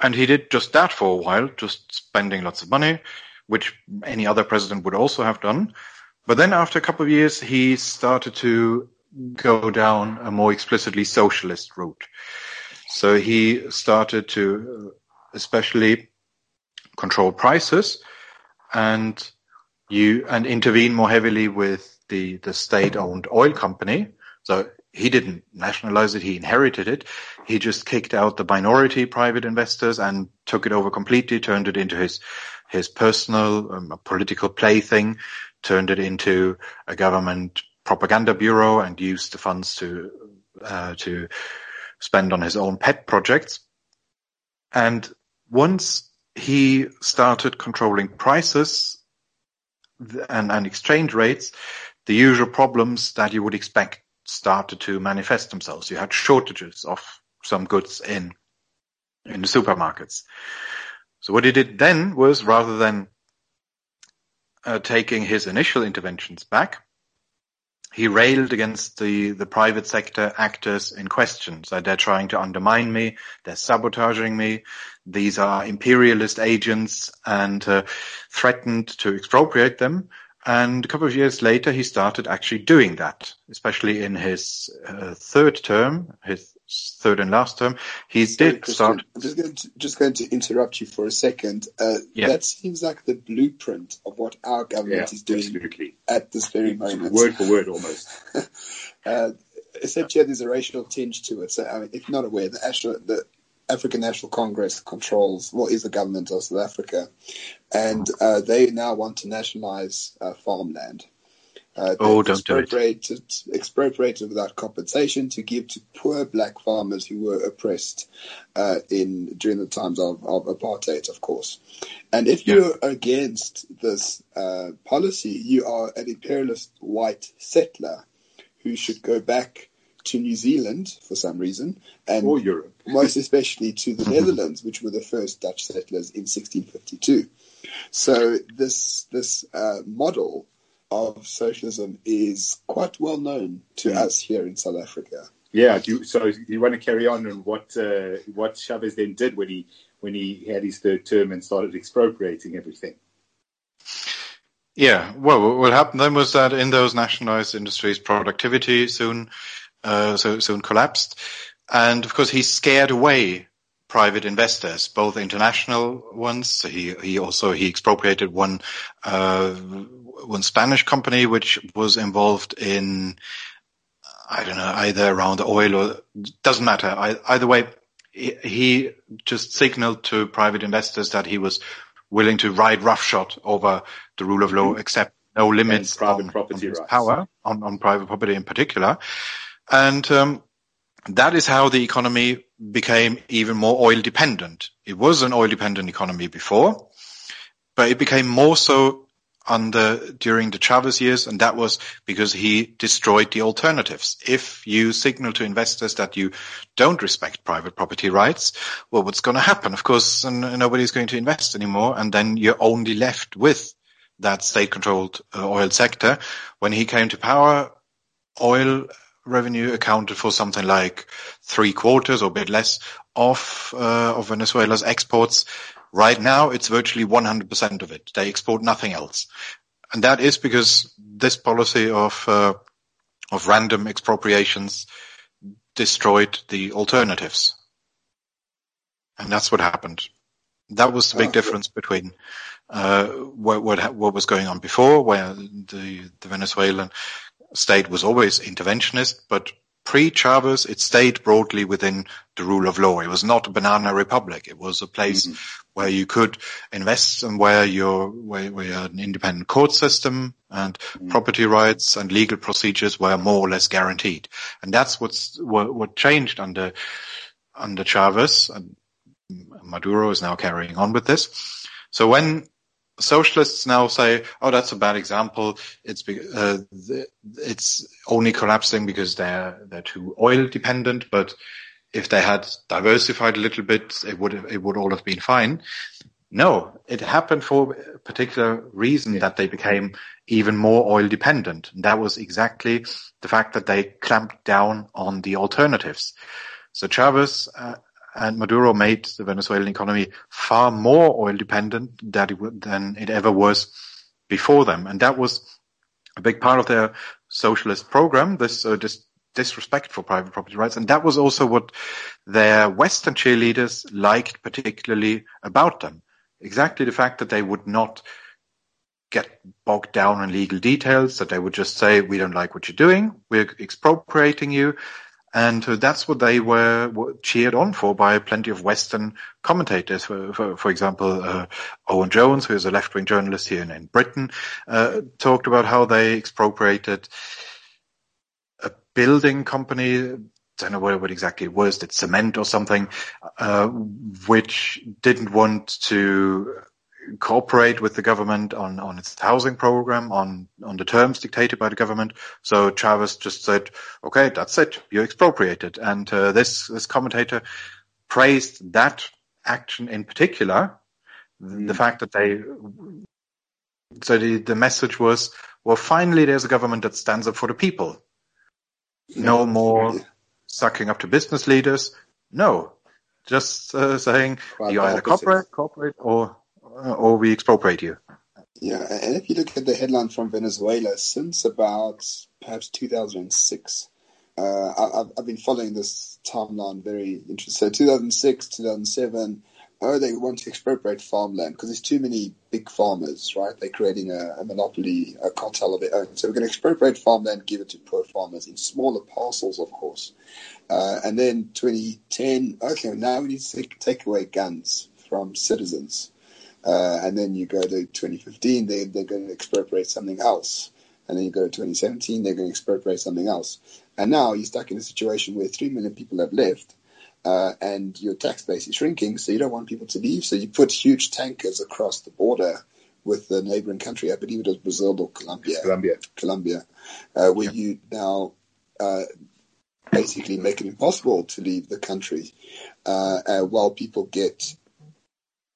And he did just that for a while, just spending lots of money, which any other president would also have done. But then after a couple of years, he started to go down a more explicitly socialist route. So he started to especially control prices and you and intervene more heavily with the the state owned oil company. So he didn't nationalize it, he inherited it. He just kicked out the minority private investors and took it over completely, turned it into his his personal um, political plaything, turned it into a government propaganda bureau and used the funds to uh, to spend on his own pet projects. And once he started controlling prices and, and exchange rates, the usual problems that you would expect started to manifest themselves. You had shortages of some goods in in the supermarkets. So what he did then was rather than uh, taking his initial interventions back, he railed against the, the private sector actors in question. So they're trying to undermine me. They're sabotaging me. These are imperialist agents and uh, threatened to expropriate them. And a couple of years later, he started actually doing that, especially in his uh, third term, his third and last term. He Sorry, did Kristian, start. I'm just going, to, just going to interrupt you for a second. Uh, yeah. That seems like the blueprint of what our government yeah, is doing absolutely. at this very moment. Word for word, almost. uh, except yeah, there's a racial tinge to it. So, I mean, if you're not aware, the, the African National Congress controls what is the government of South Africa, and uh, they now want to nationalize uh, farmland. Uh, oh, don't do it. Expropriated without compensation to give to poor black farmers who were oppressed uh, in during the times of, of, apartheid, of course. And if you're against this uh, policy, you are an imperialist white settler who should go back to New Zealand for some reason, and or Europe, most especially to the Netherlands, which were the first Dutch settlers in 1652. So this this uh, model of socialism is quite well known to yeah. us here in South Africa. Yeah. You, so you want to carry on on what uh, what Chavez then did when he when he had his third term and started expropriating everything? Yeah, well, what happened then was that in those nationalized industries, productivity soon uh, so soon collapsed. And of course, he scared away private investors, both international ones. He he also he expropriated one uh, one Spanish company which was involved in I don't know either around the oil or doesn't matter. I, either way, he, he just signaled to private investors that he was willing to ride roughshod over the rule of law, except no limits on, property on power on, on private property in particular. And um, that is how the economy became even more oil dependent. It was an oil dependent economy before, but it became more so under during the Chavez years, and that was because he destroyed the alternatives. If you signal to investors that you don't respect private property rights, well, what's going to happen? Of course, nobody's going to invest anymore, and then you're only left with that state-controlled uh, oil sector. When he came to power, oil revenue accounted for something like three quarters or a bit less of uh, of Venezuela's exports. Right now, it's virtually 100% of it. They export nothing else, and that is because this policy of uh, of random expropriations destroyed the alternatives, and that's what happened. That was the big difference between uh, what, what, what was going on before, where the the Venezuelan state was always interventionist, but pre-Chavez, it stayed broadly within the rule of law. It was not a banana republic. It was a place mm-hmm. where you could invest and where you're, where, where you had an independent court system and mm-hmm. property rights and legal procedures were more or less guaranteed. And that's what's, what, what changed under, under Chavez and Maduro is now carrying on with this. So when socialists now say, "Oh, that's a bad example. It's uh, it's only collapsing because they're they're too oil dependent." But if they had diversified a little bit, it would it would all have been fine. No, it happened for a particular reason that they became even more oil dependent. And that was exactly the fact that they clamped down on the alternatives. So Chavez uh, and Maduro made the Venezuelan economy far more oil dependent than it, than it ever was before them. And that was a big part of their socialist program, this, uh, this disrespect for private property rights. And that was also what their Western cheerleaders liked particularly about them. Exactly the fact that they would not get bogged down in legal details, that they would just say, we don't like what you're doing, we're expropriating you. And uh, that's what they were, cheered on for by plenty of Western commentators. For, for, for example, uh, Owen Jones, who is a left-wing journalist here in, in Britain, uh, talked about how they expropriated a building company. I Don't know what, exactly it was. It's cement or something, uh, which didn't want to cooperate with the government on, on its housing program, on, on the terms dictated by the government. So Chavez just said, okay, that's it. You expropriated. And uh, this, this commentator praised that action in particular, mm. the fact that they, so the, the message was, well, finally there's a government that stands up for the people. No more sucking up to business leaders. No, just uh, saying you either cooperate, cooperate or or we expropriate you. Yeah, and if you look at the headline from Venezuela, since about perhaps 2006, uh, I've, I've, been following this timeline very interested. So 2006, 2007, oh, they want to expropriate farmland because there's too many big farmers, right? They're creating a, a, monopoly, a cartel of their own. So we're going to expropriate farmland, give it to poor farmers in smaller parcels, of course. Uh, and then 2010, okay, now we need to take, take away guns from citizens. Uh, and then you go to 2015, they, they're going to expropriate something else. And then you go to 2017, they're going to expropriate something else. And now you're stuck in a situation where 3 million people have left. Uh, and your tax base is shrinking, so you don't want people to leave. So you put huge tankers across the border with the neighboring country. I believe it was Brazil or Colombia. Colombia. Colombia, uh, where yeah. you now uh, basically make it impossible to leave the country uh, uh, while people get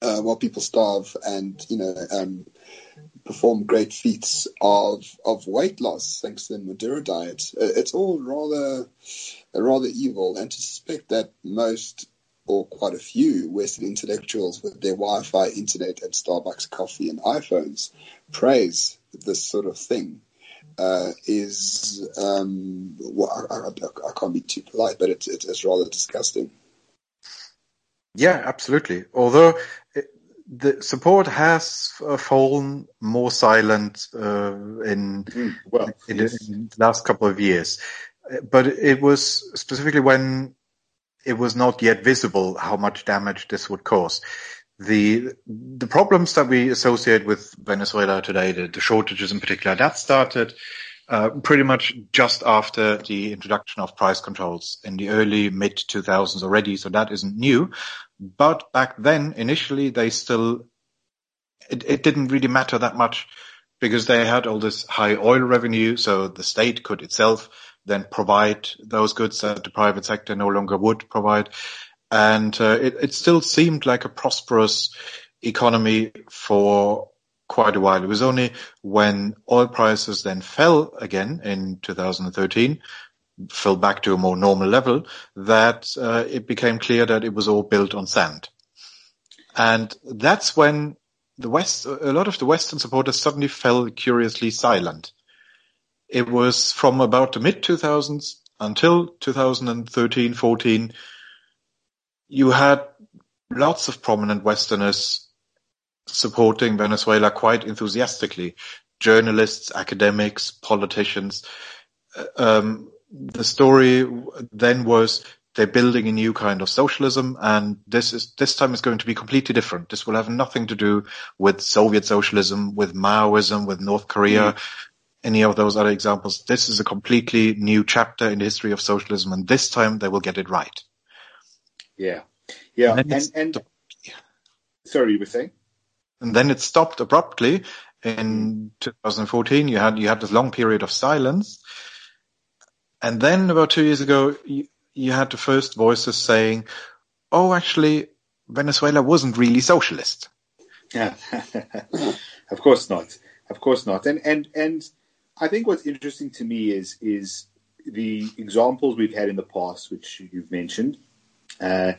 uh, while people starve and you know um, perform great feats of of weight loss thanks to the Maduro diet. Uh, it's all rather rather evil, and to suspect that most or quite a few Western intellectuals with their Wi-Fi, internet, and Starbucks coffee and iPhones praise this sort of thing uh, is um, well, I, I, I, can't be too polite, but it's, it's rather disgusting. Yeah, absolutely. Although the support has uh, fallen more silent uh, in, mm, well, in, yes. in, the last couple of years, but it was specifically when it was not yet visible how much damage this would cause. The the problems that we associate with Venezuela today, the, the shortages in particular, that started uh, pretty much just after the introduction of price controls in the early mid 2000s already. So that isn't new. But back then, initially, they still, it, it didn't really matter that much because they had all this high oil revenue. So the state could itself then provide those goods that the private sector no longer would provide. And uh, it, it still seemed like a prosperous economy for quite a while. It was only when oil prices then fell again in 2013 fell back to a more normal level, that uh, it became clear that it was all built on sand. And that's when the West, a lot of the Western supporters suddenly fell curiously silent. It was from about the mid 2000s until 2013, 14, you had lots of prominent Westerners supporting Venezuela quite enthusiastically. Journalists, academics, politicians, uh, um, the story then was they're building a new kind of socialism and this is this time is going to be completely different. This will have nothing to do with Soviet socialism, with Maoism, with North Korea, mm. any of those other examples. This is a completely new chapter in the history of socialism and this time they will get it right. Yeah. Yeah. And, and, and sorry, you were saying? And then it stopped abruptly in 2014. You had, you had this long period of silence and then about two years ago, you, you had the first voices saying, oh, actually, Venezuela wasn't really socialist. Yeah, of course not. Of course not. And, and, and I think what's interesting to me is, is the examples we've had in the past, which you've mentioned, uh,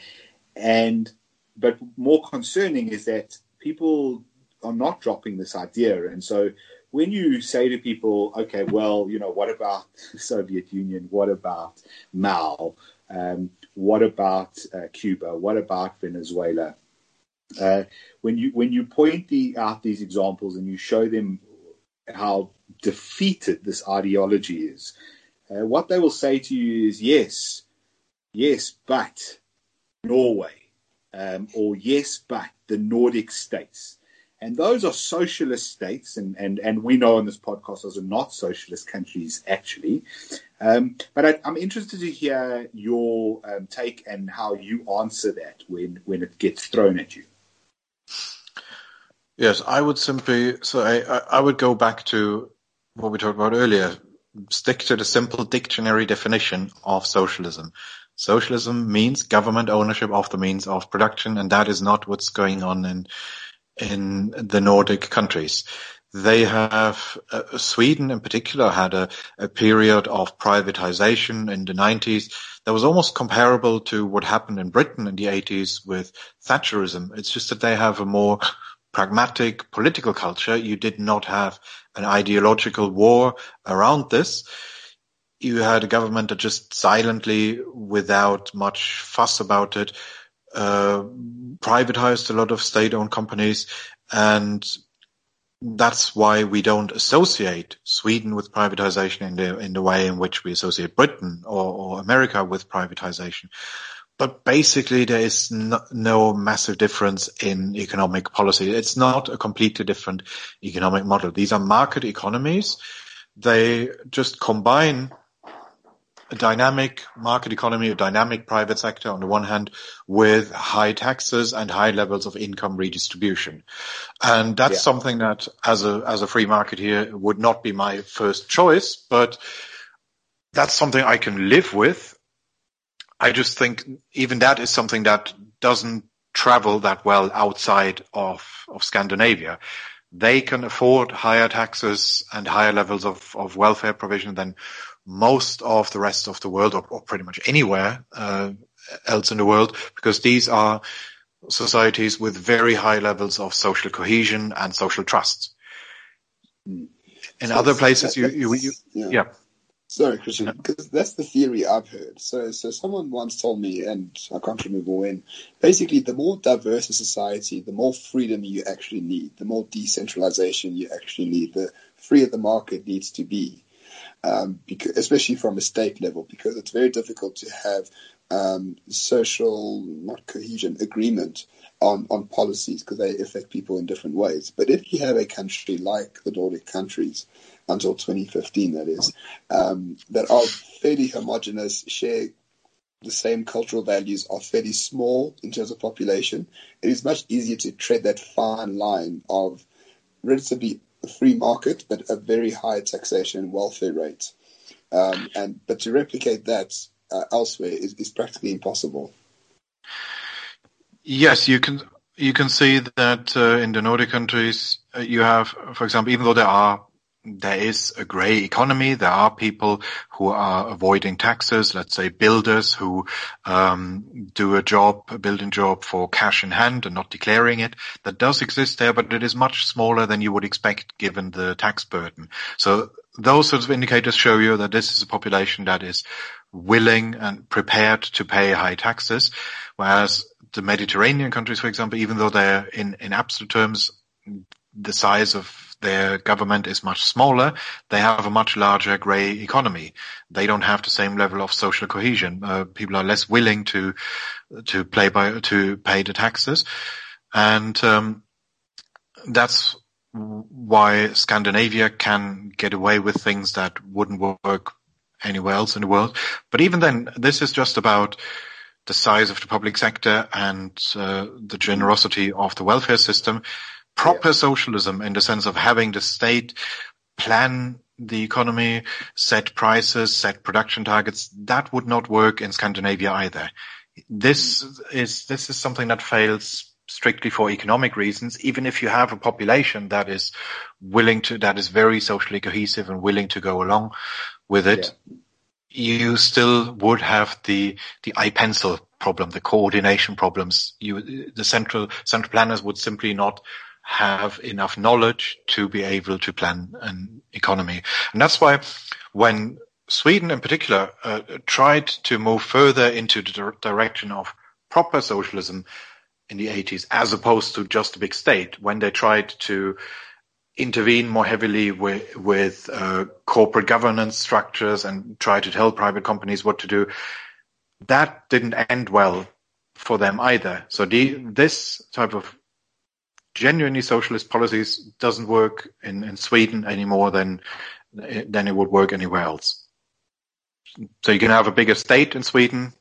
and but more concerning is that people are not dropping this idea, and so when you say to people, okay, well, you know, what about the Soviet Union? What about Mao? Um, what about uh, Cuba? What about Venezuela? Uh, when you when you point the, out these examples and you show them how defeated this ideology is, uh, what they will say to you is yes, yes, but Norway, um, or yes, but the Nordic states. And those are socialist states, and, and, and we know on this podcast those are not socialist countries, actually. Um, but I, am interested to hear your um, take and how you answer that when, when it gets thrown at you. Yes, I would simply say I, I would go back to what we talked about earlier. Stick to the simple dictionary definition of socialism. Socialism means government ownership of the means of production, and that is not what's going on in in the Nordic countries. They have uh, Sweden in particular had a, a period of privatization in the 90s that was almost comparable to what happened in Britain in the 80s with Thatcherism. It's just that they have a more pragmatic political culture. You did not have an ideological war around this. You had a government that just silently, without much fuss about it, uh, privatized a lot of state-owned companies, and that's why we don't associate Sweden with privatization in the in the way in which we associate Britain or, or America with privatization. But basically, there is no, no, massive difference in economic policy. It's not a completely different economic model. These are market economies. They just combine a dynamic market economy, a dynamic private sector on the one hand, with high taxes and high levels of income redistribution. And that's yeah. something that as a, as a free market here would not be my first choice, but that's something I can live with I just think even that is something that doesn't travel that well outside of, of Scandinavia. They can afford higher taxes and higher levels of, of welfare provision than most of the rest of the world or, or pretty much anywhere uh, else in the world because these are societies with very high levels of social cohesion and social trust. In so other places, you, you, you yeah. yeah. Sorry, Kristian, because that's the theory I've heard. So, so someone once told me, and I can't remember when. Basically, the more diverse a society, the more freedom you actually need, the more decentralization you actually need, the freer the market needs to be, um, because, especially from a state level, because it's very difficult to have um, social, not cohesion, agreement on, on policies because they affect people in different ways. But if you have a country like the Nordic countries until 2015, that is, um, that are fairly homogenous, share the same cultural values, are fairly small in terms of population, it is much easier to tread that fine line of relatively free market, but a very high taxation welfare rate. Um, and but to replicate that uh, elsewhere is, is practically impossible. Yes, you can you can see that uh, in the Nordic countries uh, you have, for example, even though there are there is a grey economy. There are people who are avoiding taxes, let's say builders who um, do a job, a building job for cash in hand and not declaring it. That does exist there, but it is much smaller than you would expect given the tax burden. So those sorts of indicators show you that this is a population that is willing and prepared to pay high taxes, whereas the Mediterranean countries, for example, even though they're in, in absolute terms the size of their government is much smaller. They have a much larger grey economy. They don't have the same level of social cohesion. Uh, people are less willing to to play by to pay the taxes, and um, that's why Scandinavia can get away with things that wouldn't work anywhere else in the world. But even then, this is just about the size of the public sector and uh, the generosity of the welfare system proper yeah. socialism in the sense of having the state plan the economy, set prices, set production targets, that would not work in Scandinavia either. This is, this is something that fails strictly for economic reasons, even if you have a population that is willing to, that is very socially cohesive and willing to go along with it. Yeah. you still would have the the I Pencil problem, the coordination problems. You, the central central planners would simply not have enough knowledge to be able to plan an economy, and that's why when Sweden, in particular, uh, tried to move further into the direction of proper socialism in the 80s, as opposed to just a big state, when they tried to intervene more heavily with, with uh, corporate governance structures and try to tell private companies what to do. That didn't end well for them either. So the, this type of genuinely socialist policies doesn't work in, in Sweden any more than than it would work anywhere else. So you can have a bigger state in Sweden,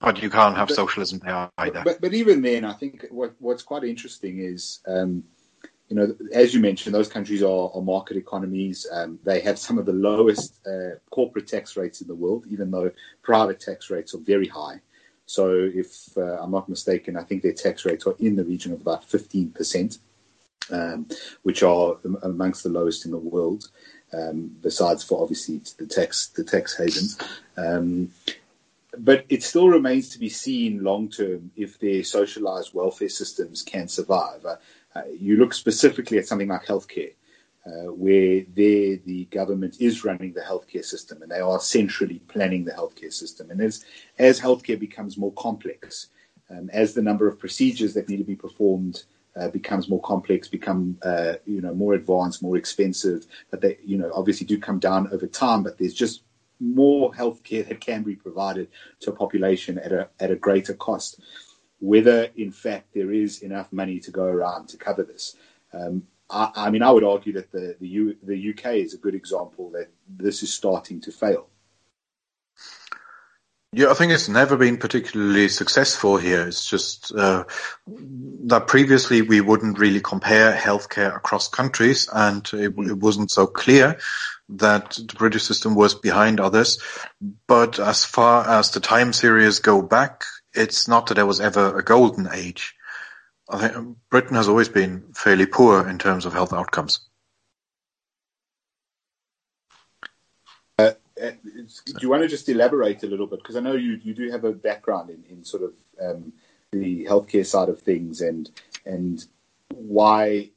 but you can't have but, socialism there either. But, but even then, I think what, what's quite interesting is um, you know, as you mentioned, those countries are, are market economies. Um, they have some of the lowest uh, corporate tax rates in the world, even though private tax rates are very high. So, if uh, I'm not mistaken, I think their tax rates are in the region of about 15%, um, which are amongst the lowest in the world. Um, besides for obviously the tax the tax havens. Um, but it still remains to be seen long term if their socialized welfare systems can survive. Uh, uh, you look specifically at something like healthcare, uh, where there the government is running the healthcare system and they are centrally planning the healthcare system. And as, as healthcare becomes more complex, um, as the number of procedures that need to be performed uh, becomes more complex, become uh, you know more advanced, more expensive, but they you know obviously do come down over time. But there's just more healthcare that can be provided to a population at a at a greater cost whether in fact there is enough money to go around to cover this. Um, I, I, mean, I would argue that the, the, U, the UK is a good example that this is starting to fail. Yeah, I think it's never been particularly successful here. It's just uh, that previously we wouldn't really compare healthcare across countries, and it, it, wasn't so clear that the British system was behind others. But as far as the time series go back, it's not that there was ever a golden age. I think Britain has always been fairly poor in terms of health outcomes. Uh, uh do you want to just elaborate a little bit? Because I know you, you do have a background in, in sort of um, the healthcare side of things and and why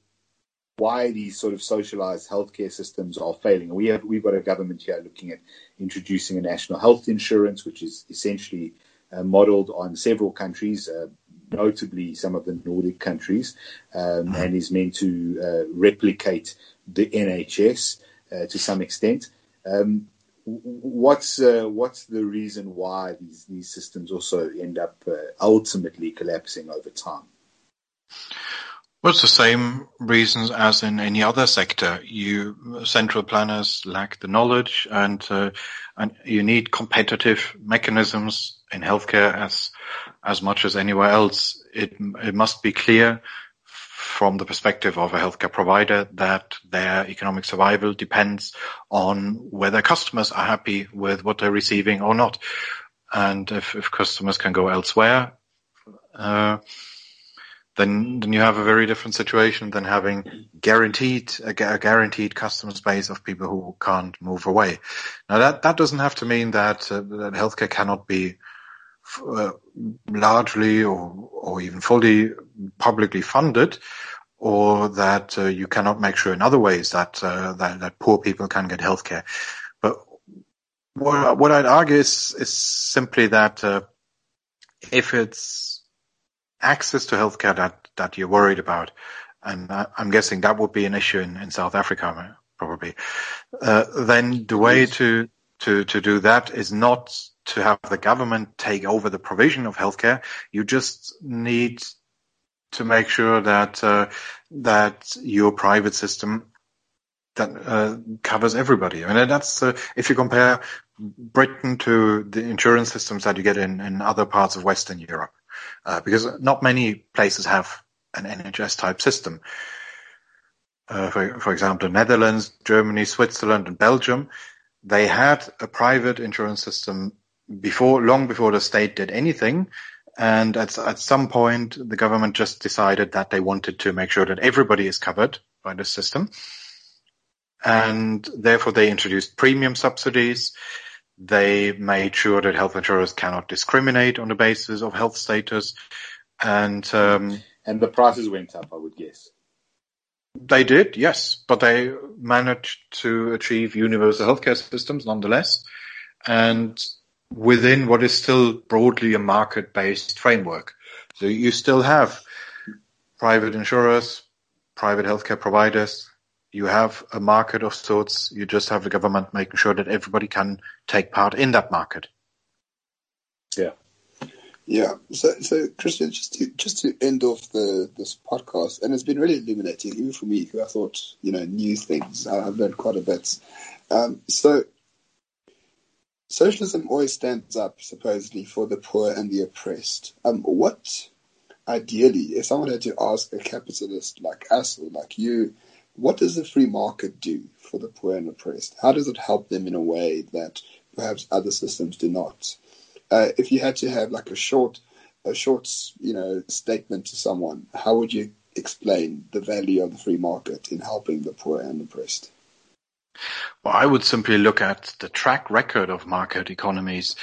why these sort of socialized healthcare systems are failing. We have we've got a government here looking at introducing a national health insurance, which is essentially uh, modeled on several countries, uh, notably some of the Nordic countries, um, mm-hmm. and is meant to uh, replicate the NHS uh, to some extent. Um, what's uh, what's the reason why these these systems also end up uh, ultimately collapsing over time? Well, it's the same reasons as in any other sector. You central planners lack the knowledge, and uh, and you need competitive mechanisms in healthcare as as much as anywhere else. It it must be clear from the perspective of a healthcare provider that their economic survival depends on whether customers are happy with what they're receiving or not. And if, if customers can go elsewhere, uh, then then you have a very different situation than having guaranteed a, a, guaranteed customer base of people who can't move away. Now that that doesn't have to mean that uh, that healthcare cannot be uh, largely or or even fully publicly funded, or that uh, you cannot make sure in other ways that uh, that, that poor people can get healthcare. But what, what I'd argue is is simply that uh, if it's access to healthcare that, that you're worried about. And I'm guessing that would be an issue in, in South Africa, probably. Uh, then the way to, to, to do that is not to have the government take over the provision of healthcare. You just need to make sure that, uh, that your private system that uh, covers everybody. I mean, that's uh, if you compare Britain to the insurance systems that you get in, in other parts of Western Europe uh, because not many places have an NHS type system. Uh, for, for example, the Netherlands, Germany, Switzerland, and Belgium, they had a private insurance system before, long before the state did anything. And at, at some point, the government just decided that they wanted to make sure that everybody is covered by the system. And therefore they introduced premium subsidies They made sure that health insurers cannot discriminate on the basis of health status, and um, and the prices went up. I would guess. They did, yes, but they managed to achieve universal healthcare systems nonetheless, and within what is still broadly a market-based framework. So you still have private insurers, private healthcare providers. You have a market of sorts. You just have the government making sure that everybody can take part in that market. Yeah. Yeah. So, so Kristian, just to just to end off the this podcast, and it's been really illuminating, even for me, who I thought you know knew things. I've learned quite a bit. Um, so, socialism always stands up supposedly for the poor and the oppressed. Um, what ideally, if someone had to ask a capitalist like us or like you, what does the free market do for the poor and oppressed? How does it help them in a way that perhaps other systems do not? Uh, if you had to have like a short, a short, you know, statement to someone, how would you explain the value of the free market in helping the poor and oppressed? Well, I would simply look at the track record of market economies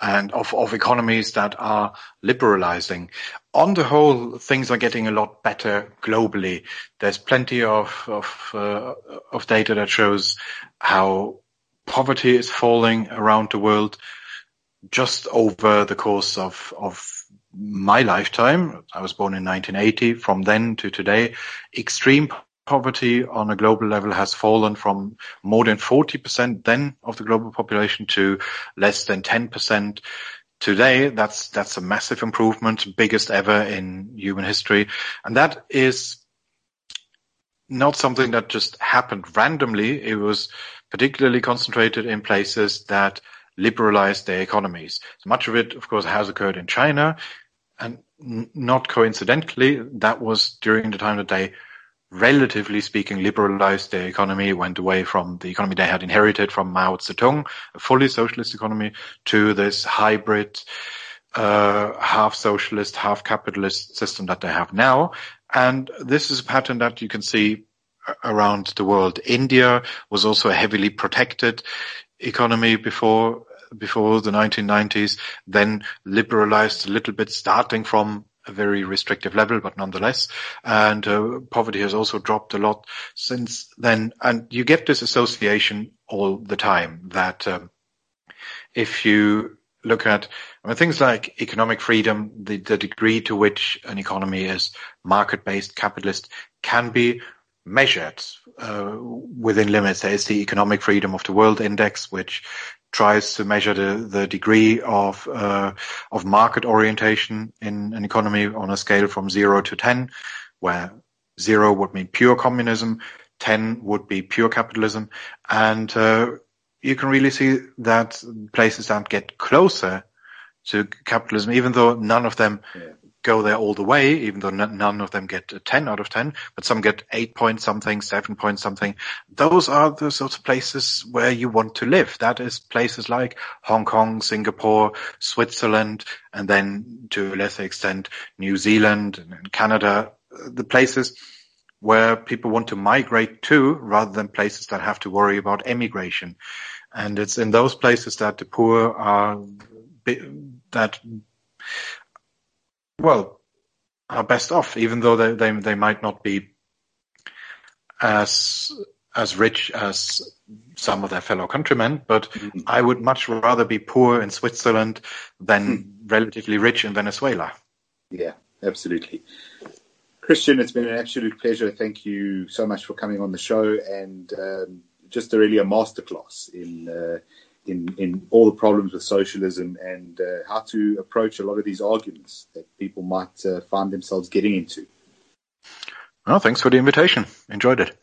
and of, of economies that are liberalizing. On the whole, things are getting a lot better globally. There's plenty of of, uh, of data that shows how poverty is falling around the world just over the course of of my lifetime. I was born in 1980. From then to today, extreme poverty on a global level has fallen from more than 40% then of the global population to less than 10% today. That's, that's a massive improvement, biggest ever in human history. And that is not something that just happened randomly. It was particularly concentrated in places that liberalized their economies. So much of it, of course, has occurred in China. And not coincidentally, that was during the time that they relatively speaking, liberalized their economy, went away from the economy they had inherited from Mao Zedong, a fully socialist economy, to this hybrid, uh, half socialist, half capitalist system that they have now. And this is a pattern that you can see around the world. India was also a heavily protected economy before before the 1990s, then liberalized a little bit, starting from a very restrictive level, but nonetheless. And uh, poverty has also dropped a lot since then. And you get this association all the time that um, if you look at I mean, things like economic freedom, the, the degree to which an economy is market-based, capitalist, can be measured uh, within limits. There is the Economic Freedom of the World Index, which tries to measure the, the degree of uh, of market orientation in an economy on a scale from zero to ten, where zero would mean pure communism, ten would be pure capitalism, and uh, you can really see that places that get closer to capitalism, even though none of them yeah go there all the way, even though none of them get a 10 out of 10, but some get 8 point something, 7 point something. Those are the sorts of places where you want to live. That is places like Hong Kong, Singapore, Switzerland, and then to a lesser extent, New Zealand and Canada, the places where people want to migrate to rather than places that have to worry about emigration. And it's in those places that the poor are, that well, are best off, even though they, they, they might not be as as rich as some of their fellow countrymen, but mm-hmm. I would much rather be poor in Switzerland than mm-hmm. relatively rich in Venezuela. Yeah, absolutely. Kristian, it's been an absolute pleasure. Thank you so much for coming on the show and um, just a, really a masterclass in uh, in, in all the problems with socialism and uh, how to approach a lot of these arguments that people might uh, find themselves getting into. Well, thanks for the invitation. Enjoyed it.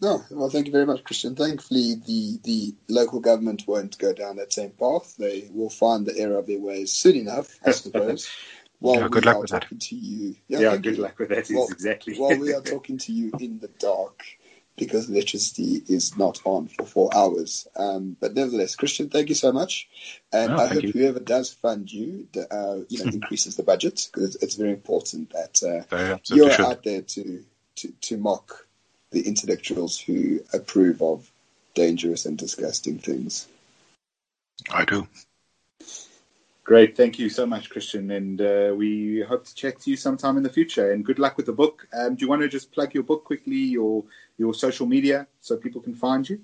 No, well, thank you very much, Kristian. Thankfully, the, the local government won't go down that same path. They will find the error of their ways soon enough, I suppose. While yeah, good luck with that. To you. Yeah, yeah good you. luck with that. Well, exactly. while we are talking to you in the dark, because electricity is not on for four hours. Um, but nevertheless, Kristian, thank you so much, and oh, I hope you. whoever does fund you, uh, you know, increases the budget because it's, very important that uh, you're should. out there to, to to mock the intellectuals who approve of dangerous and disgusting things. I do. Great, thank you so much, Kristian, and uh, we hope to chat to you sometime in the future. And good luck with the book. Um, do you want to just plug your book quickly, your your social media, so people can find you?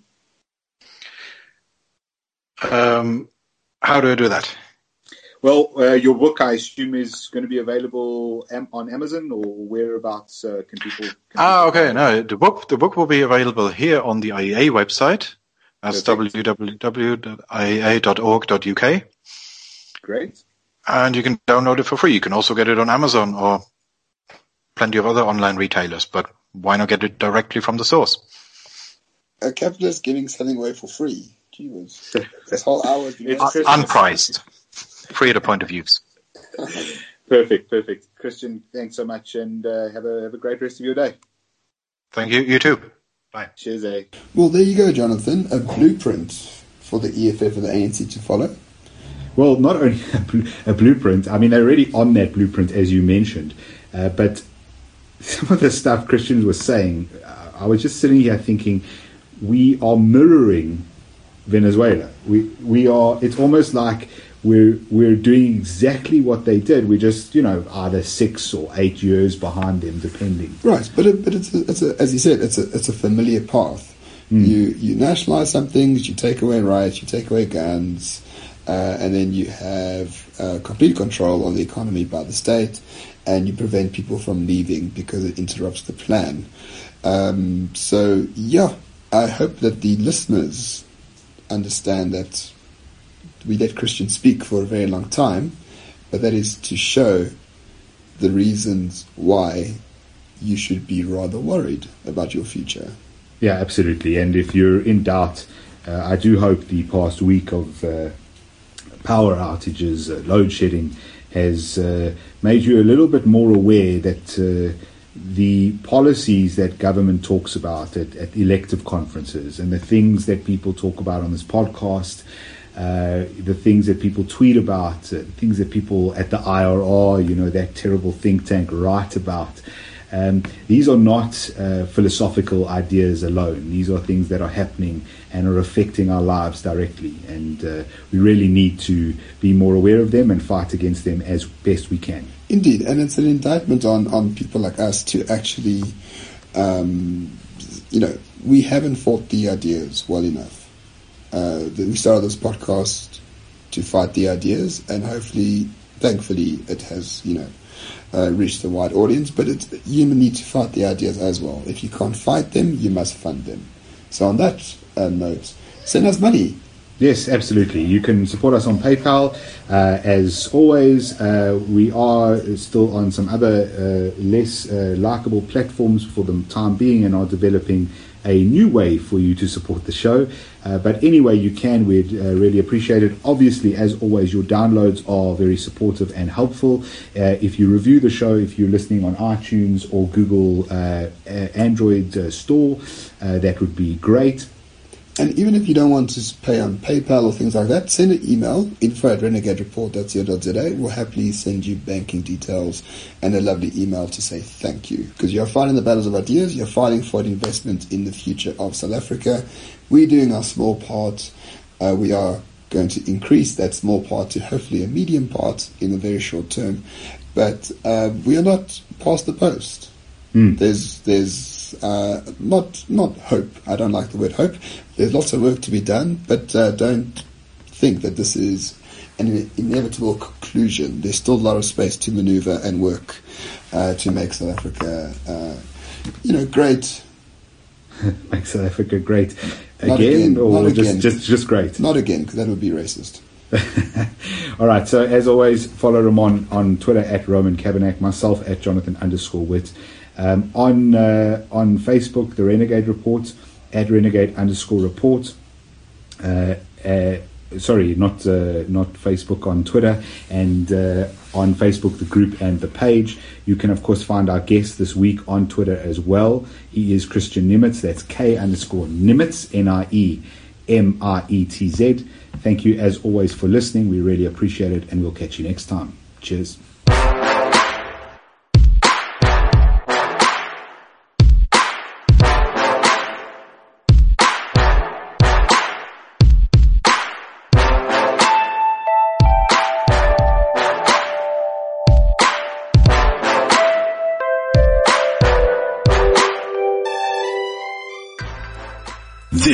Um, how do I do that? Well, uh, your book, I assume, is going to be available am- on Amazon or whereabouts uh, can people? Can Ah, okay. No, the book the book will be available here on the IEA website. That's Perfect. www.iea.org.uk, Great. and you can download it for free. You can also get it on Amazon or plenty of other online retailers. But why not get it directly from the source? A capitalist giving something away for free. Gee whiz. This whole hour has It's unpriced, free at a point of use. Perfect, perfect. Kristian, thanks so much, and uh, have a have a great rest of your day. Thank you. You too. Bye. Cheers, eh? Well, there you go, Jonathan. A blueprint for the EFF and the ANC to follow. Well, not only a, bl- a blueprint. I mean, they're already on that blueprint, as you mentioned. Uh, but some of the stuff Kristian was saying, uh, I was just sitting here thinking, we are mirroring Venezuela. We we are. It's almost like we're we're doing exactly what they did. We're just you know either six or eight years behind them, depending. Right, but it, but it's a, it's a, as you said, it's a it's a familiar path. You you nationalize some things, you take away rights, you take away guns, uh, and then you have uh, complete control of the economy by the state, and you prevent people from leaving because it interrupts the plan. Um, so yeah, I hope that the listeners understand that we let Kristians speak for a very long time, but that is to show the reasons why you should be rather worried about your future. Yeah, absolutely. And if you're in doubt, uh, I do hope the past week of uh, power outages, uh, load shedding, has uh, made you a little bit more aware that uh, the policies that government talks about at, at elective conferences and the things that people talk about on this podcast. Uh, the things that people tweet about, uh, things that people at the IRR, you know, that terrible think tank write about. Um, these are not uh, philosophical ideas alone. These are things that are happening and are affecting our lives directly. And uh, we really need to be more aware of them and fight against them as best we can. Indeed, and it's an indictment on, on people like us to actually, um, you know, we haven't fought the ideas well enough. Uh, we started this podcast to fight the ideas, and hopefully, thankfully, it has, you know, uh, reached a wide audience. But it's, you need to fight the ideas as well. If you can't fight them, you must fund them. So, on that uh, note, send us money. Yes, absolutely. You can support us on PayPal. Uh, as always, uh, we are still on some other uh, less uh, likable platforms for the time being and are developing a new way for you to support the show. Uh, but anyway, you can. We'd uh, really appreciate it. Obviously, as always, your downloads are very supportive and helpful. Uh, if you review the show, if you're listening on iTunes or Google uh, Android uh, store, uh, that would be great. And even if you don't want to pay on PayPal or things like that, send an email, info at renegadereport.co.za. We'll happily send you banking details and a lovely email to say thank you. Because you're fighting the battles of ideas, you're fighting for an investment in the future of South Africa. We're doing our small part. Uh, we are going to increase that small part to hopefully a medium part in the very short term. But uh, we are not past the post. There's there's uh, not not hope. I don't like the word hope. There's lots of work to be done, but uh, don't think that this is an inevitable conclusion. There's still a lot of space to maneuver and work uh, to make South Africa, uh, you know, great. Make South Africa great again, again, or not just, again. just just great. Not again, because that would be racist. All right. So as always, follow Roman on Twitter at Roman Cabanac, myself at Jonathan underscore Wit, um, on uh, on Facebook, the Renegade Report at Renegade underscore Report. Uh, uh, sorry, not uh, not Facebook on Twitter and uh, on Facebook the group and the page. You can of course find our guest this week on Twitter as well. He is Kristian Niemietz. That's K underscore Nimitz N I E M R E T Z. Thank you as always for listening. We really appreciate it, and we'll catch you next time. Cheers.